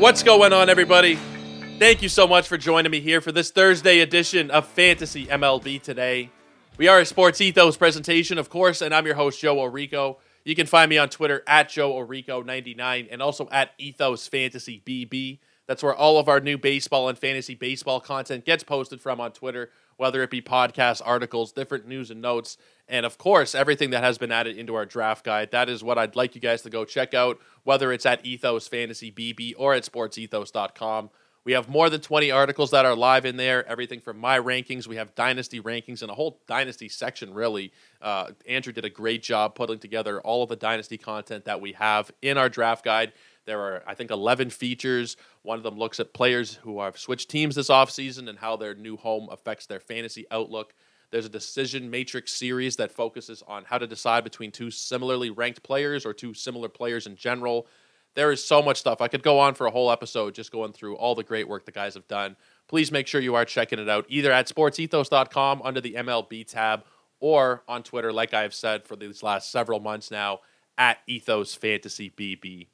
What's going on, everybody? Thank you so much for joining me here for this Thursday edition of Fantasy MLB Today. We are a Sports Ethos presentation, of course, and I'm your host, Joe Orico. You can find me on Twitter at Joe Orico99 and also at Ethos Fantasy BB. That's where all of our new baseball and fantasy baseball content gets posted from on Twitter, whether it be podcasts, articles, different news and notes, and of course, everything that has been added into our draft guide. That is what I'd like you guys to go check out, whether it's at Ethos Fantasy BB or at sportsethos.com. We have more than 20 articles that are live in there. Everything from my rankings, we have dynasty rankings and a whole dynasty section, really. Uh, Andrew did a great job putting together all of the dynasty content that we have in our draft guide. There are, I think, 11 features. One of them looks at players who have switched teams this offseason and how their new home affects their fantasy outlook. There's a decision matrix series that focuses on how to decide between two similarly ranked players or two similar players in general. There is so much stuff. I could go on for a whole episode just going through all the great work the guys have done. Please make sure you are checking it out either at sportsethos.com under the MLB tab or on Twitter, like I've said for these last several months now, at Ethos Fantasy BB.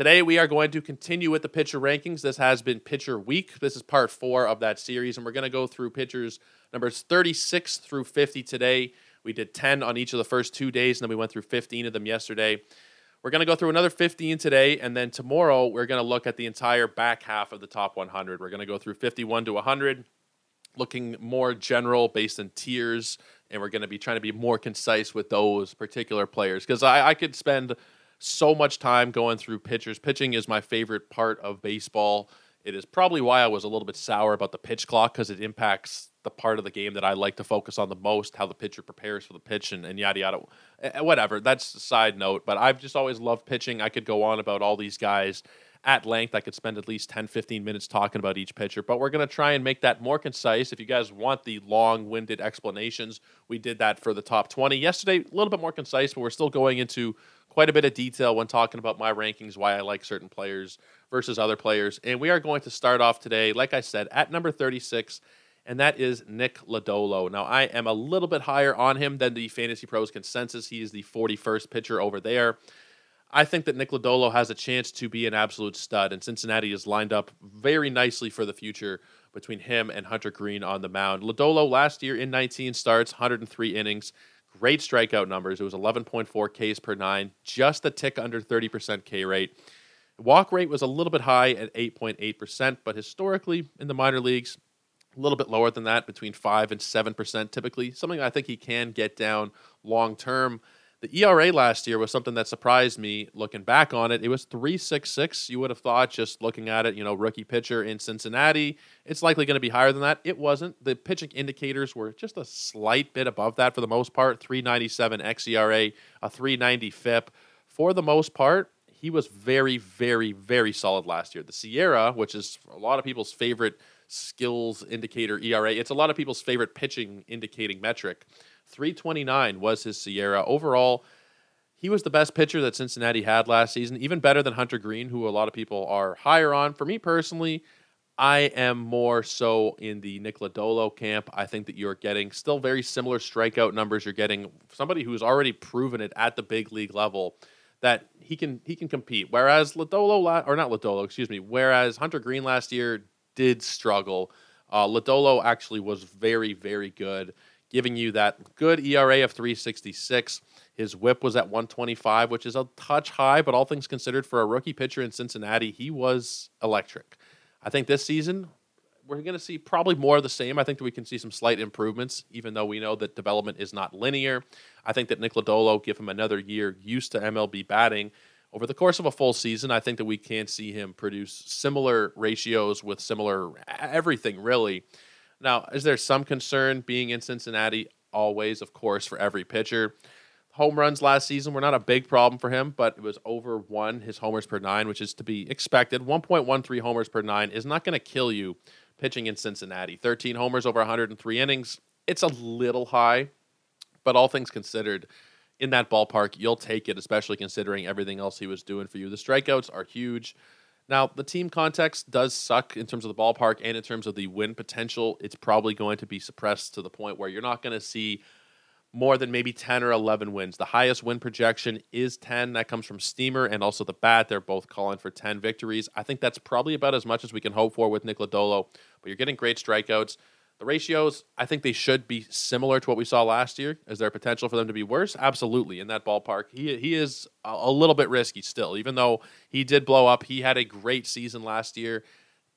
Today, we are going to continue with the pitcher rankings. This has been Pitcher Week. This is part four of that series, and we're going to go through pitchers numbers 36 through 50 today. We did 10 on each of the first two days, and then we went through 15 of them yesterday. We're going to go through another 15 today, and then tomorrow we're going to look at the entire back half of the top 100. We're going to go through 51 to 100, looking more general based in tiers, and we're going to be trying to be more concise with those particular players because I, I could spend so much time going through pitchers. Pitching is my favorite part of baseball. It is probably why I was a little bit sour about the pitch clock because it impacts the part of the game that I like to focus on the most, how the pitcher prepares for the pitch and, and yada yada. Whatever. That's a side note. But I've just always loved pitching. I could go on about all these guys at length. I could spend at least 10, 15 minutes talking about each pitcher, but we're going to try and make that more concise. If you guys want the long winded explanations, we did that for the top 20. Yesterday, a little bit more concise, but we're still going into quite a bit of detail when talking about my rankings, why I like certain players versus other players. And we are going to start off today, like I said, at number 36, and that is Nick Lodolo. Now, I am a little bit higher on him than the Fantasy Pros consensus. He is the 41st pitcher over there. I think that Nick Lodolo has a chance to be an absolute stud, and Cincinnati is lined up very nicely for the future between him and Hunter Greene on the mound. Lodolo last year in 19 starts, 103 innings, Great strikeout numbers. It was 11.4 Ks per nine, just a tick under 30% K rate. Walk rate was a little bit high at 8.8%, but historically in the minor leagues, a little bit lower than that, between 5 and 7% typically. Something I think he can get down long term. The ERA last year was something that surprised me looking back on it. It was 366. You would have thought just looking at it, you know, rookie pitcher in Cincinnati, it's likely going to be higher than that. It wasn't. The pitching indicators were just a slight bit above that for the most part 397 xERA, a 390 FIP. For the most part, he was very, very, very solid last year. The SIERA, which is a lot of people's favorite skills indicator ERA, it's a lot of people's favorite pitching indicating metric. 329 was his SIERA. Overall, he was the best pitcher that Cincinnati had last season, even better than Hunter Greene, who a lot of people are higher on. For me personally, I am more so in the Nick Lodolo camp. I think that you're getting still very similar strikeout numbers. You're getting somebody who's already proven it at the big league level that he can he can compete. Whereas Lodolo or not Lodolo, excuse me. Whereas Hunter Greene last year did struggle. Uh, Lodolo actually was very very good giving you that good ERA of 366. His whip was at 125, which is a touch high, but all things considered, for a rookie pitcher in Cincinnati, he was electric. I think this season, we're going to see probably more of the same. I think that we can see some slight improvements, even though we know that development is not linear. I think that Nick Lodolo, give him another year used to MLB batting. Over the course of a full season, I think that we can see him produce similar ratios with similar everything, really, now, is there some concern being in Cincinnati? Always, of course, for every pitcher. Home runs last season were not a big problem for him, but it was over one, his homers per nine, which is to be expected. 1.13 homers per nine is not going to kill you pitching in Cincinnati. 13 homers over 103 innings. It's a little high, but all things considered, in that ballpark, you'll take it, especially considering everything else he was doing for you. The strikeouts are huge. Now, the team context does suck in terms of the ballpark and in terms of the win potential. It's probably going to be suppressed to the point where you're not going to see more than maybe 10 or 11 wins. The highest win projection is 10. That comes from Steamer and also the Bat. They're both calling for 10 victories. I think that's probably about as much as we can hope for with Nick Lodolo, but you're getting great strikeouts. The ratios, I think they should be similar to what we saw last year. Is there a potential for them to be worse? Absolutely. In that ballpark, he he is a, little bit risky still. Even though he did blow up, he had a great season last year.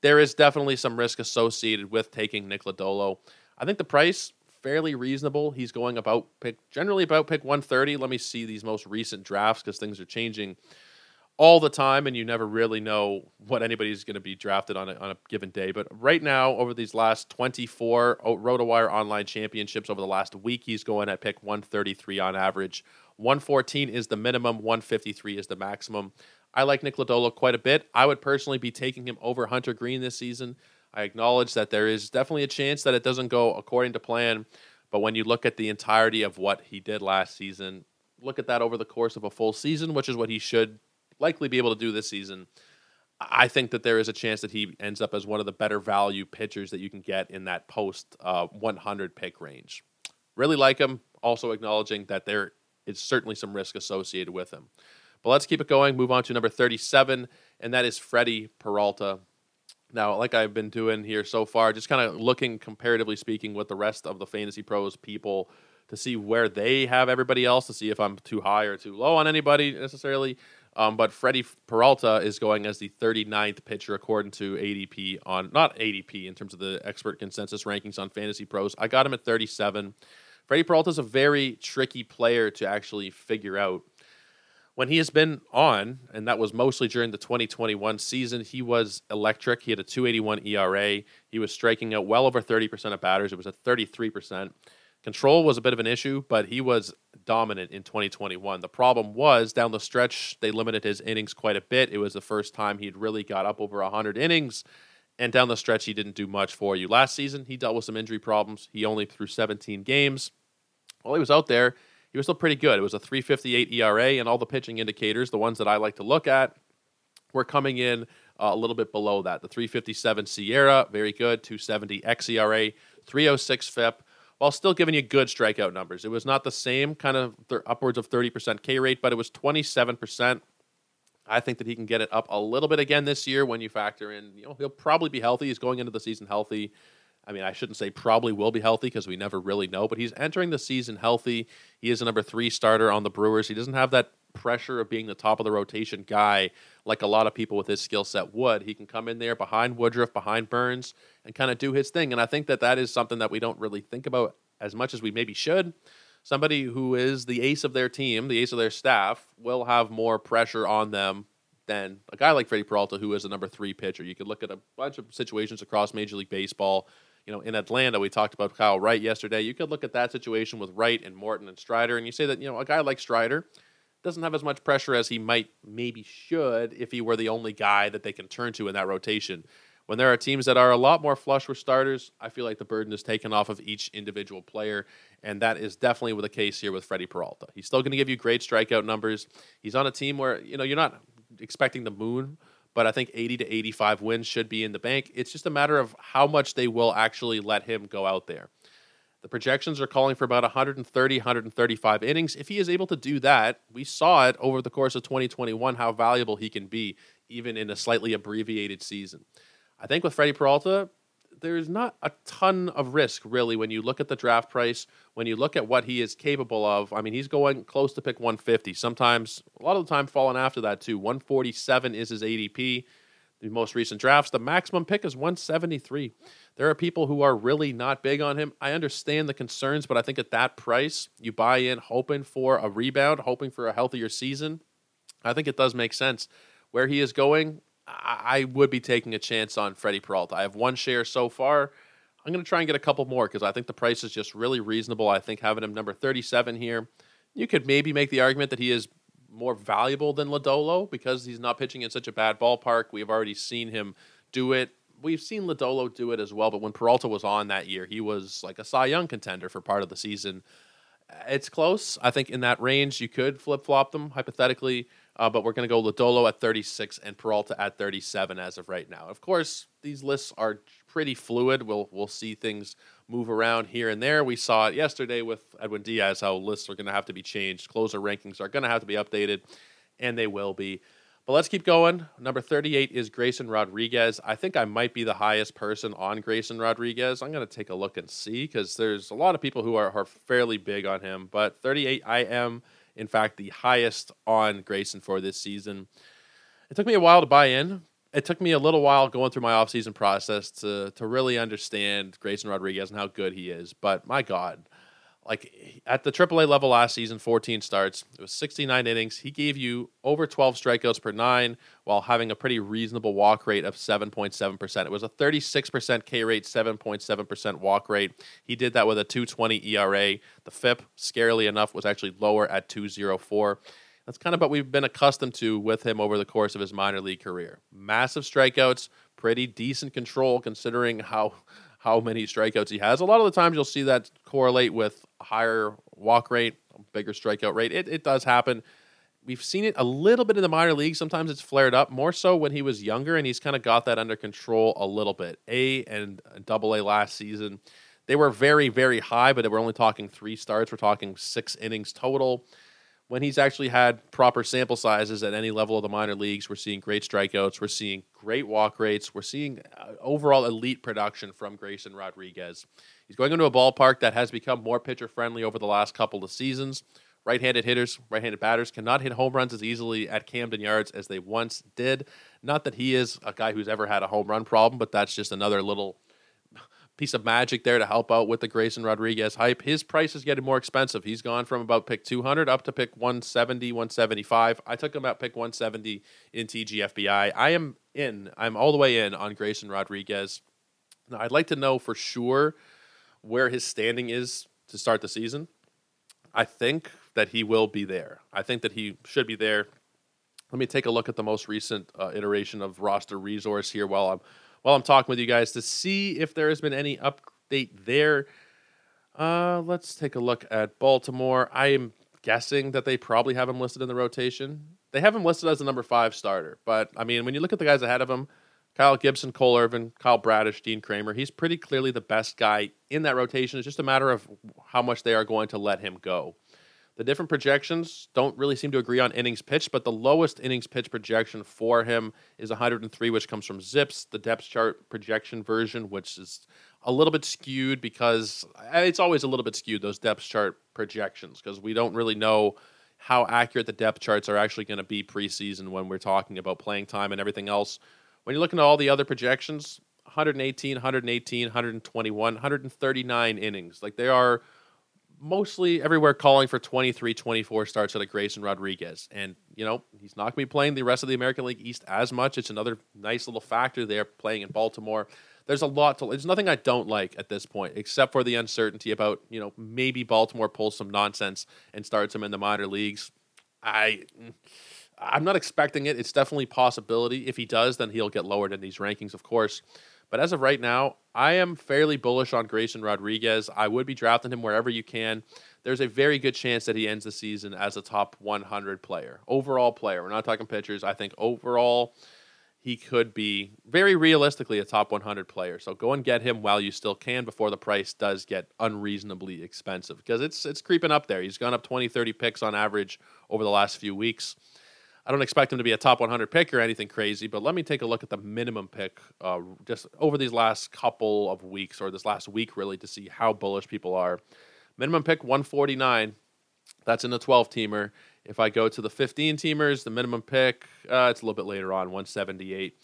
There is definitely some risk associated with taking Nick Lodolo. I think the price fairly reasonable. He's going about pick generally about pick 130. Let me see these most recent drafts because things are changing all the time, and you never really know what anybody's going to be drafted on a, on a given day. But right now, over these last 24 RotoWire online championships over the last week, he's going at pick 133 on average. 114 is the minimum, 153 is the maximum. I like Nick Lodolo quite a bit. I would personally be taking him over Hunter Greene this season. I acknowledge that there is definitely a chance that it doesn't go according to plan. But when you look at the entirety of what he did last season, look at that over the course of a full season, which is what he should likely be able to do this season. I think that there is a chance that he ends up as one of the better value pitchers that you can get in that post uh, 100 pick range. Really like him. Also acknowledging that there is certainly some risk associated with him. But let's keep it going. Move on to number 37, and that is Freddie Peralta. Now, like I've been doing here so far, just kind of looking comparatively speaking with the rest of the Fantasy Pros people to see where they have everybody else, to see if I'm too high or too low on anybody necessarily. Um, but Freddie Peralta is going as the 39th pitcher according to ADP on not ADP in terms of the expert consensus rankings on Fantasy Pros. I got him at 37. Freddie Peralta is a very tricky player to actually figure out. When he has been on, and that was mostly during the 2021 season, he was electric. He had a 281 ERA. He was striking out well over 30% of batters. It was at 33%. Control was a bit of an issue, but he was dominant in 2021. The problem was down the stretch, they limited his innings quite a bit. It was the first time he'd really got up over 100 innings, and down the stretch, he didn't do much for you. Last season, he dealt with some injury problems. He only threw 17 games. While he was out there, he was still pretty good. It was a 358 ERA, and all the pitching indicators, the ones that I like to look at, were coming in uh, a little bit below that. The 357 SIERA, very good. 270 xERA, 306 FIP while still giving you good strikeout numbers. It was not the same kind of th- upwards of 30% K rate, but it was 27%. I think that he can get it up a little bit again this year when you factor in, you know, he'll probably be healthy. He's going into the season healthy. I mean, I shouldn't say probably will be healthy because we never really know, but he's entering the season healthy. He is a number three starter on the Brewers. He doesn't have that pressure of being the top of the rotation guy like a lot of people with his skill set would. He can come in there behind Woodruff, behind Burnes, and kind of do his thing. And I think that that is something that we don't really think about as much as we maybe should. Somebody who is the ace of their team, the ace of their staff, will have more pressure on them than a guy like Freddie Peralta, who is a number three pitcher. You could look at a bunch of situations across Major League Baseball. You know, in Atlanta, we talked about Kyle Wright yesterday. You could look at that situation with Wright and Morton and Strider, and you say that, you know, a guy like Strider doesn't have as much pressure as he might maybe should if he were the only guy that they can turn to in that rotation. When there are teams that are a lot more flush with starters, I feel like the burden is taken off of each individual player, and that is definitely the case here with Freddie Peralta. He's still going to give you great strikeout numbers. He's on a team where you know you're not expecting the moon, but I think 80 to 85 wins should be in the bank. It's just a matter of how much they will actually let him go out there. The projections are calling for about 130, 135 innings. If he is able to do that, we saw it over the course of 2021 how valuable he can be, even in a slightly abbreviated season. I think with Freddie Peralta, there's not a ton of risk really when you look at the draft price, when you look at what he is capable of. I mean, he's going close to pick 150. Sometimes, a lot of the time, falling after that too. 147 is his ADP. Most recent drafts, the maximum pick is 173. There are people who are really not big on him. I understand the concerns, but I think at that price, you buy in hoping for a rebound, hoping for a healthier season. I think it does make sense. Where he is going, I would be taking a chance on Freddie Peralta. I have one share so far. I'm going to try and get a couple more because I think the price is just really reasonable. I think having him number 37 here, you could maybe make the argument that he is more valuable than Lodolo because he's not pitching in such a bad ballpark. We have already seen him do it we've seen Lodolo do it as well, but when Peralta was on that year, he was like a Cy Young contender for part of the season. It's close. I think in that range, you could flip flop them hypothetically, uh, but we're going to go Lodolo at 36 and Peralta at 37 as of right now. Of course, these lists are pretty fluid. We'll we'll see things move around here and there. We saw it yesterday with Edwin Diaz how lists are going to have to be changed, closer rankings are going to have to be updated, and they will be. But let's keep going. Number 38 is Grayson Rodriguez. I think I might be the highest person on Grayson Rodriguez. I'm going to take a look and see because there's a lot of people who are, are fairly big on him. But 38, I am, in fact, the highest on Grayson for this season. It took me a while to buy in. It took me a little while going through my offseason process to, to really understand Grayson Rodriguez and how good he is. But my God, like at the AAA level last season, 14 starts. It was 69 innings. He gave you over 12 strikeouts per nine while having a pretty reasonable walk rate of 7.7%. It was a 36% K rate, 7.7% walk rate. He did that with a 220 ERA. The FIP, scarily enough, was actually lower at 204. That's kind of what we've been accustomed to with him over the course of his minor league career. Massive strikeouts, pretty decent control considering how how many strikeouts he has. A lot of the times you'll see that correlate with higher walk rate, bigger strikeout rate. It, it does happen. We've seen it a little bit in the minor league. Sometimes it's flared up more so when he was younger, and he's kind of got that under control a little bit. A and double A last season, they were very, very high, but we're only talking three starts. We're talking six innings total when he's actually had proper sample sizes at any level of the minor leagues, we're seeing great strikeouts, we're seeing great walk rates, we're seeing uh, overall elite production from Grayson Rodriguez. He's going into a ballpark that has become more pitcher friendly over the last couple of seasons. Right handed hitters, right handed batters cannot hit home runs as easily at Camden Yards as they once did. Not that he is a guy who's ever had a home run problem, but that's just another little piece of magic there to help out with the Grayson Rodriguez hype. His price is getting more expensive. He's gone from about pick 200 up to pick 170, 175. I took him at pick 170 in TGFBI. I am in. I'm all the way in on Grayson Rodriguez. Now, I'd like to know for sure where his standing is to start the season. I think that he will be there. I think that he should be there. Let me take a look at the most recent uh, iteration of roster resource here while I'm while I'm talking with you guys to see if there has been any update there. Uh, let's take a look at Baltimore. I am guessing that they probably have him listed in the rotation. They have him listed as a number five starter, but I mean, when you look at the guys ahead of him, Kyle Gibson, Cole Irvin, Kyle Bradish, Dean Kremer, he's pretty clearly the best guy in that rotation. It's just a matter of how much they are going to let him go. The different projections don't really seem to agree on innings pitched, but the lowest innings pitch projection for him is 103, which comes from Zips, the depth chart projection version, which is a little bit skewed because uh, it's always a little bit skewed, those depth chart projections, because we don't really know how accurate the depth charts are actually going to be preseason when we're talking about playing time and everything else. When you're looking at all the other projections, 118, 118, 121, 139 innings, like they are mostly everywhere calling for 23, 24 starts out of Grayson Rodriguez. And, you know, he's not going to be playing the rest of the American League East as much. It's another nice little factor there playing in Baltimore. There's a lot to, there's nothing I don't like at this point, except for the uncertainty about, you know, maybe Baltimore pulls some nonsense and starts him in the minor leagues. I, I'm not expecting it. It's definitely possibility. If he does, then he'll get lowered in these rankings, of course. But as of right now, I am fairly bullish on Grayson Rodriguez. I would be drafting him wherever you can. There's a very good chance that he ends the season as a top 100 player, overall player. We're not talking pitchers. I think overall, he could be very realistically a top 100 player. So go and get him while you still can before the price does get unreasonably expensive because it's it's creeping up there. He's gone up 20, 30 picks on average over the last few weeks. I don't expect him to be a top 100 pick or anything crazy, but let me take a look at the minimum pick uh, just over these last couple of weeks or this last week, really, to see how bullish people are. Minimum pick 149. That's in the 12 teamer. If I go to the 15 teamers, the minimum pick, uh, it's a little bit later on, 178.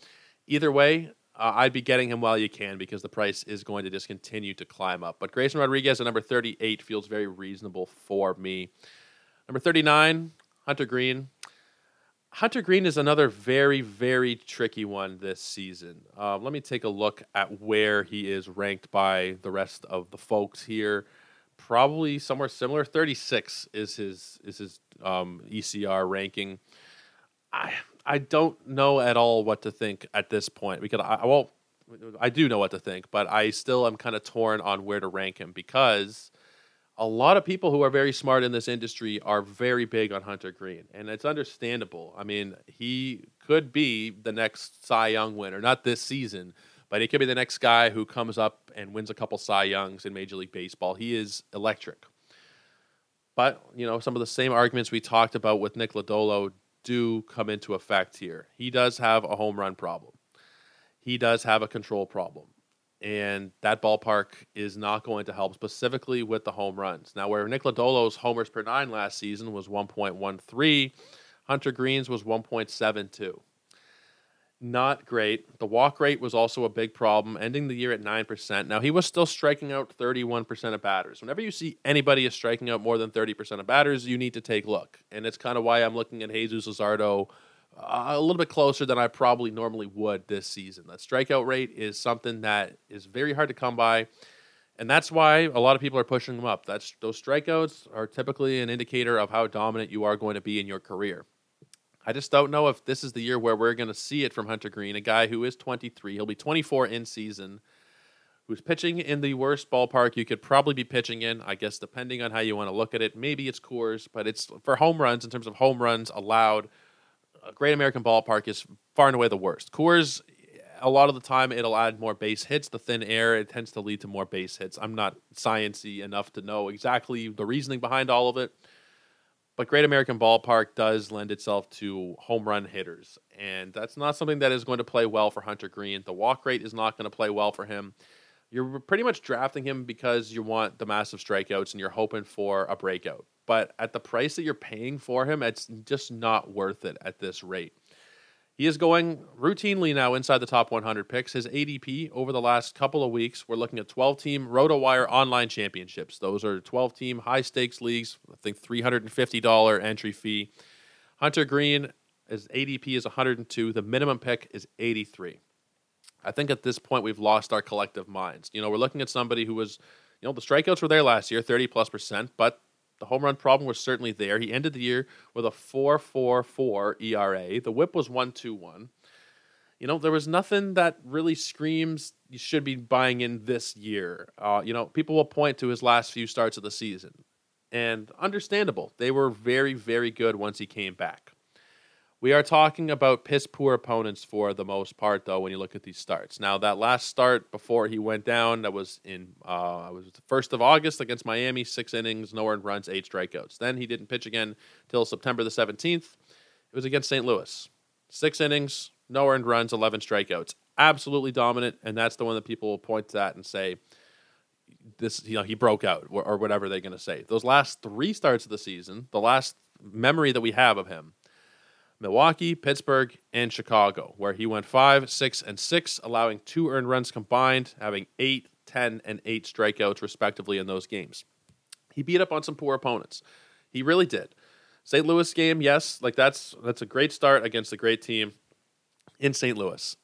Either way, uh, I'd be getting him while you can because the price is going to just continue to climb up. But Grayson Rodriguez at number 38 feels very reasonable for me. Number 39, Hunter Greene. Hunter Greene is another very, very tricky one this season. Uh, let me take a look at where he is ranked by the rest of the folks here. Probably somewhere similar. Thirty six is his is his um, ECR ranking. I I don't know at all what to think at this point because I well I do know what to think, but I still am kind of torn on where to rank him because a lot of people who are very smart in this industry are very big on Hunter Greene, and it's understandable. I mean, he could be the next Cy Young winner, not this season, but he could be the next guy who comes up and wins a couple Cy Youngs in Major League Baseball. He is electric. But, you know, some of the same arguments we talked about with Nick Lodolo do come into effect here. He does have a home run problem. He does have a control problem. And that ballpark is not going to help specifically with the home runs. Now, where Nick Lodolo's homers per nine last season was 1.13, Hunter Greene's was 1.72 not great. The walk rate was also a big problem, ending the year at 9%. Now, he was still striking out 31% of batters. Whenever you see anybody is striking out more than 30% of batters, you need to take a look. And it's kind of why I'm looking at Jesus Luzardo uh, a little bit closer than I probably normally would this season. That strikeout rate is something that is very hard to come by. And that's why a lot of people are pushing them up. That's those strikeouts are typically an indicator of how dominant you are going to be in your career. I just don't know if this is the year where we're going to see it from Hunter Greene, a guy who is 23. He'll be 24 in season, who's pitching in the worst ballpark you could probably be pitching in. I guess depending on how you want to look at it, maybe it's Coors, but it's for home runs in terms of home runs allowed. Great American Ballpark is far and away the worst. Coors, a lot of the time, it'll add more base hits. The thin air it tends to lead to more base hits. I'm not sciency enough to know exactly the reasoning behind all of it but Great American Ballpark does lend itself to home run hitters, and that's not something that is going to play well for Hunter Greene. The walk rate is not going to play well for him. You're pretty much drafting him because you want the massive strikeouts and you're hoping for a breakout. But at the price that you're paying for him, it's just not worth it at this rate. He is going routinely now inside the top 100 picks. His ADP over the last couple of weeks, we're looking at 12 team RotoWire online championships. Those are 12 team high stakes leagues. I think $350 entry fee. Hunter Greene, his ADP is 102. The minimum pick is 83. I think at this point we've lost our collective minds. You know, we're looking at somebody who was, you know, the strikeouts were there last year, 30 plus percent, but the home run problem was certainly there. He ended the year with a 4.44 ERA. The WHIP was 1.21. You know, there was nothing that really screams you should be buying in this year. Uh, you know, people will point to his last few starts of the season, and understandable. They were very, very good once he came back. We are talking about piss poor opponents for the most part, though. When you look at these starts, now that last start before he went down, that was in uh, was the first of August against Miami, six innings, no earned runs, eight strikeouts. Then he didn't pitch again till September the seventeenth. It was against St. Louis, six innings, no earned runs, eleven strikeouts. Absolutely dominant, and that's the one that people will point to that and say this. You know, he broke out or whatever they're going to say. Those last three starts of the season, the last memory that we have of him Milwaukee, Pittsburgh, and Chicago, where he went 5, 6, and 6, allowing two earned runs combined, having 8, 10, and 8 strikeouts, respectively, in those games. He beat up on some poor opponents. He really did. St. Louis game, yes, like that's that's a great start against a great team in St. Louis.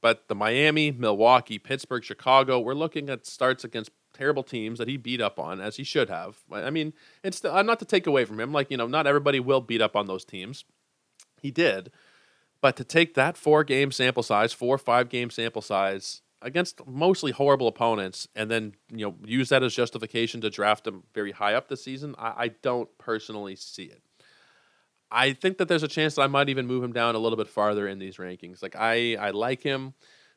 But the Miami, Milwaukee, Pittsburgh, Chicago, we're looking at starts against terrible teams that he beat up on as he should have. I mean, it's not to take away from him. Like you know, not everybody will beat up on those teams. He did. But to take that four game sample size, four five game sample size against mostly horrible opponents, and then you know use that as justification to draft him very high up this season, I, I don't personally see it. I think that there's a chance that I might even move him down a little bit farther in these rankings. Like I, I like him,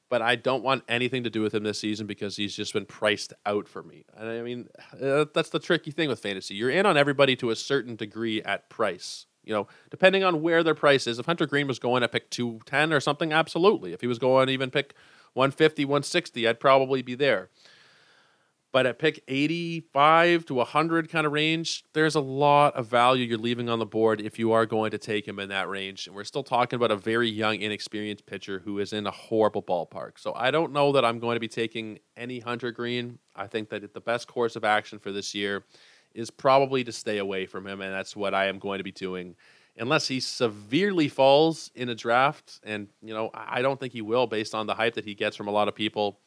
but I don't want anything to do with him this season because he's just been priced out for me. And I mean, uh, that's the tricky thing with fantasy. You're in on everybody to a certain degree at price. You know, depending on where their price is, if Hunter Greene was going at pick 210 or something, absolutely. If he was going even pick 150, 160, I'd probably be there. But at pick 85 to 100 kind of range, there's a lot of value you're leaving on the board if you are going to take him in that range. And we're still talking about a very young, inexperienced pitcher who is in a horrible ballpark. So I don't know that I'm going to be taking any Hunter Greene. I think that the best course of action for this year is probably to stay away from him, and that's what I am going to be doing. Unless he severely falls in a draft, and you know I don't think he will, based on the hype that he gets from a lot of people.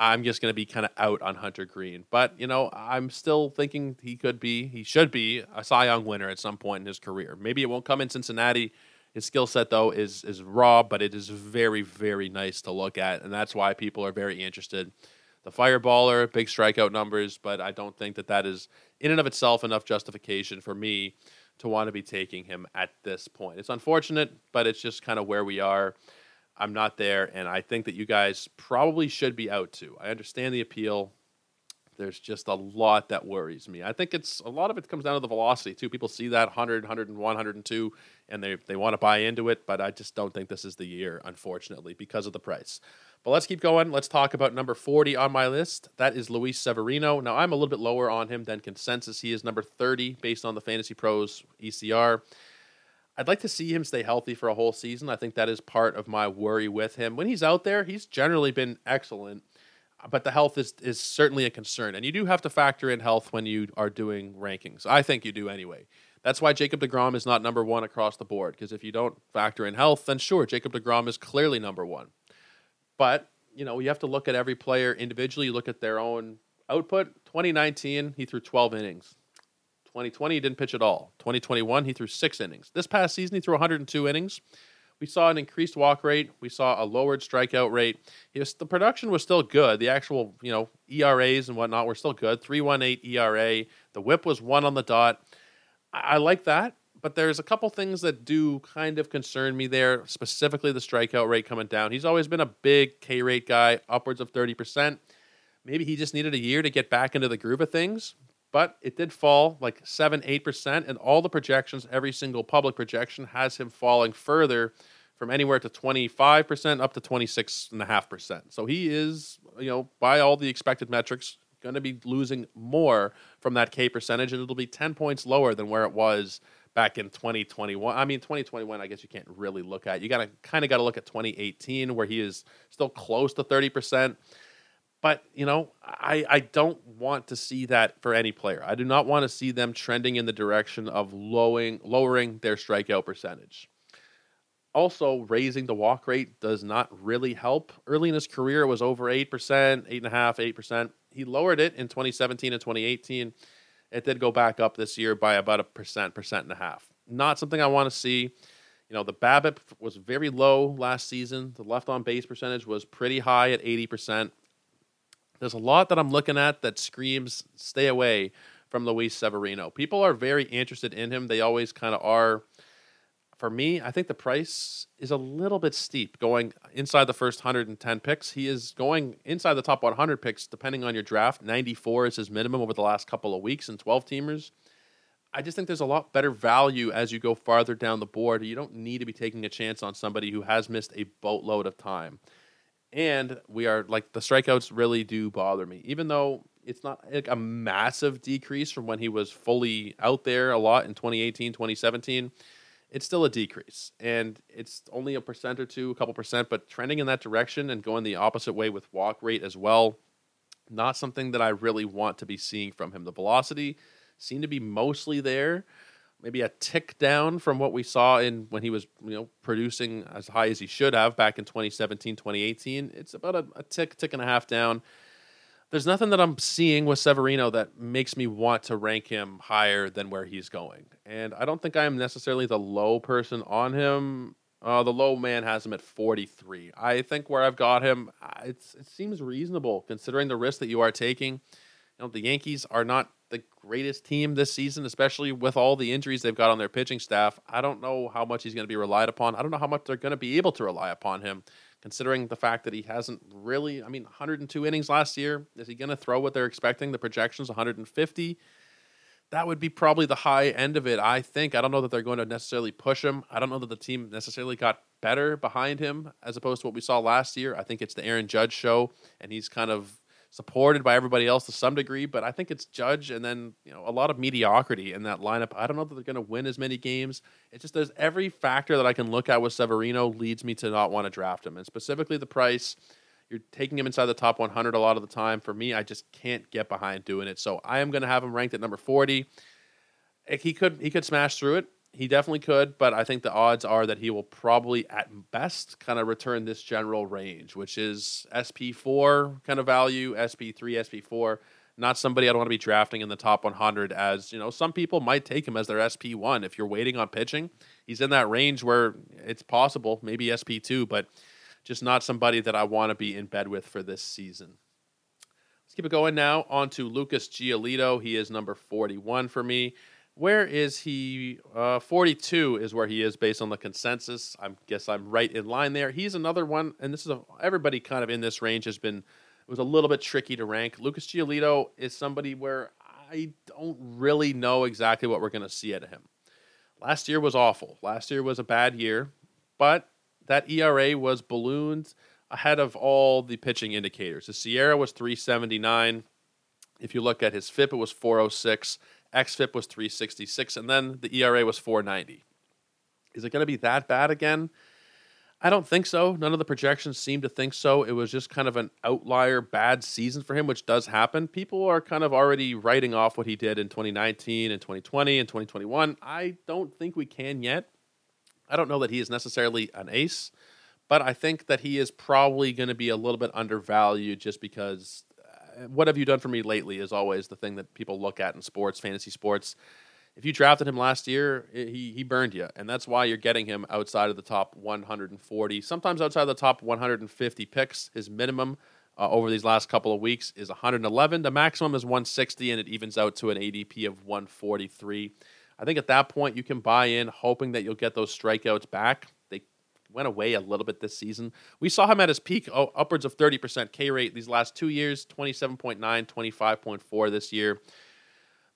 I'm just going to be kind of out on Hunter Greene, but you know I'm still thinking he could be, he should be a Cy Young winner at some point in his career. Maybe it won't come in Cincinnati. His skill set though is is raw, but it is very very nice to look at, and that's why people are very interested the fireballer, big strikeout numbers, but I don't think that that is in and of itself enough justification for me to want to be taking him at this point. It's unfortunate, but it's just kind of where we are. I'm not there, and I think that you guys probably should be out too. I understand the appeal. There's just a lot that worries me. I think it's a lot of it comes down to the velocity too. People see that 100, 101, 102, and they they want to buy into it, but I just don't think this is the year, unfortunately, because of the price. But let's keep going. Let's talk about number 40 on my list. That is Luis Severino. Now, I'm a little bit lower on him than consensus. He is number 30 based on the Fantasy Pros ECR. I'd like to see him stay healthy for a whole season. I think that is part of my worry with him. When he's out there, he's generally been excellent, but the health is is certainly a concern. And you do have to factor in health when you are doing rankings. I think you do anyway. That's why Jacob DeGrom is not number one across the board. Because if you don't factor in health, then sure, Jacob DeGrom is clearly number one. But you know, you have to look at every player individually. You look at their own output. 2019, he threw 12 innings. 2020, he didn't pitch at all. 2021, he threw six innings. This past season, he threw 102 innings. We saw an increased walk rate. We saw a lowered strikeout rate. Was, the production was still good. The actual, you know, ERAs and whatnot were still good. 3.18 ERA. The WHIP was one on the dot. I, I like that, but there's a couple things that do kind of concern me there. Specifically, the strikeout rate coming down. He's always been a big K rate guy, upwards of 30%. Maybe he just needed a year to get back into the groove of things but it did fall like 7 8% and all the projections every single public projection has him falling further from anywhere to 25% up to 26.5% so he is you know by all the expected metrics going to be losing more from that k percentage and it'll be 10 points lower than where it was back in 2021 i mean 2021 i guess you can't really look at you got to kind of got to look at 2018 where he is still close to 30% but you know, I I don't want to see that for any player. I do not want to see them trending in the direction of lowering lowering their strikeout percentage. Also, raising the walk rate does not really help. Early in his career, it was over 8%, 8.5%, 8%. He lowered it in 2017 and 2018. It did go back up this year by about a percent, percent and a half. Not something I want to see. You know, the BABIP was very low last season. The left on base percentage was pretty high at 80%. There's a lot that I'm looking at that screams stay away from Luis Severino. People are very interested in him. They always kind of are. For me, I think the price is a little bit steep going inside the first 110 picks. He is going inside the top 100 picks, depending on your draft. 94 is his minimum over the last couple of weeks and 12 teamers. I just think there's a lot better value as you go farther down the board. You don't need to be taking a chance on somebody who has missed a boatload of time and we are like the strikeouts really do bother me even though it's not like a massive decrease from when he was fully out there a lot in 2018 2017 it's still a decrease and it's only a percent or two a couple percent but trending in that direction and going the opposite way with walk rate as well not something that i really want to be seeing from him. The velocity seemed to be mostly there maybe a tick down from what we saw in when he was you know producing as high as he should have back in 2017 2018 it's about a, a, tick tick and a half down there's nothing that i'm seeing with severino that makes me want to rank him higher than where he's going. And i don't think i am necessarily the low person on him. Uh, the low man has him at 43 i think where i've got him uh, it seems reasonable considering the risk that you are taking. You know the yankees are not the greatest team this season, especially with all the injuries they've got on their pitching staff. I don't know how much he's going to be relied upon. I don't know how much they're going to be able to rely upon him, considering the fact that he hasn't really, I mean, 102 innings last year. Is he going to throw what they're expecting? The projections 150. That would be probably the high end of it, I think. I don't know that they're going to necessarily push him. I don't know that the team necessarily got better behind him as opposed to what we saw last year. I think it's the Aaron Judge show, and he's kind of supported by everybody else to some degree, but I think it's Judge and then you know a lot of mediocrity in that lineup. I don't know that they're going to win as many games. It's just there's every factor that I can look at with Severino leads me to not want to draft him, and specifically the price. You're taking him inside the top 100 a lot of the time. For me, I just can't get behind doing it. So I am going to have him ranked at number 40. He could he could smash through it he definitely could, but I think the odds are that he will probably, at best, kind of return this general range, which is SP4 kind of value, SP3, SP4. Not somebody I'd want to be drafting in the top 100 as, you know, some people might take him as their SP1. If you're waiting on pitching, he's in that range where it's possible, maybe SP2, but just not somebody that I want to be in bed with for this season. Let's keep it going now on to Lucas Giolito. He is number 41 for me where is he? Uh, 42 is where he is based on the consensus. I guess I'm right in line there. He's another one, and this is a, everybody kind of in this range has been. It was a little bit tricky to rank. Lucas Giolito is somebody where I don't really know exactly what we're going to see out of him. Last year was awful. Last year was a bad year, but that ERA was ballooned ahead of all the pitching indicators. The SIERA was 379. If you look at his FIP, it was 406. XFIP was 366, and then the ERA was 490. Is it going to be that bad again? I don't think so. None of the projections seem to think so. It was just kind of an outlier bad season for him, which does happen. People are kind of already writing off what he did in 2019 and 2020 and 2021. I don't think we can yet. I don't know that he is necessarily an ace, but I think that he is probably going to be a little bit undervalued just because what have you done for me lately is always the thing that people look at in sports, fantasy sports. If you drafted him last year, he he burned you, and that's why you're getting him outside of the top 140, sometimes outside of the top 150 picks. His minimum uh, over these last couple of weeks is 111. The maximum is 160, and it evens out to an ADP of 143. I think at that point you can buy in, hoping that you'll get those strikeouts back went away a little bit this season. We saw him at his peak, oh, upwards of 30% K rate these last two years 27.9, 25.4 this year.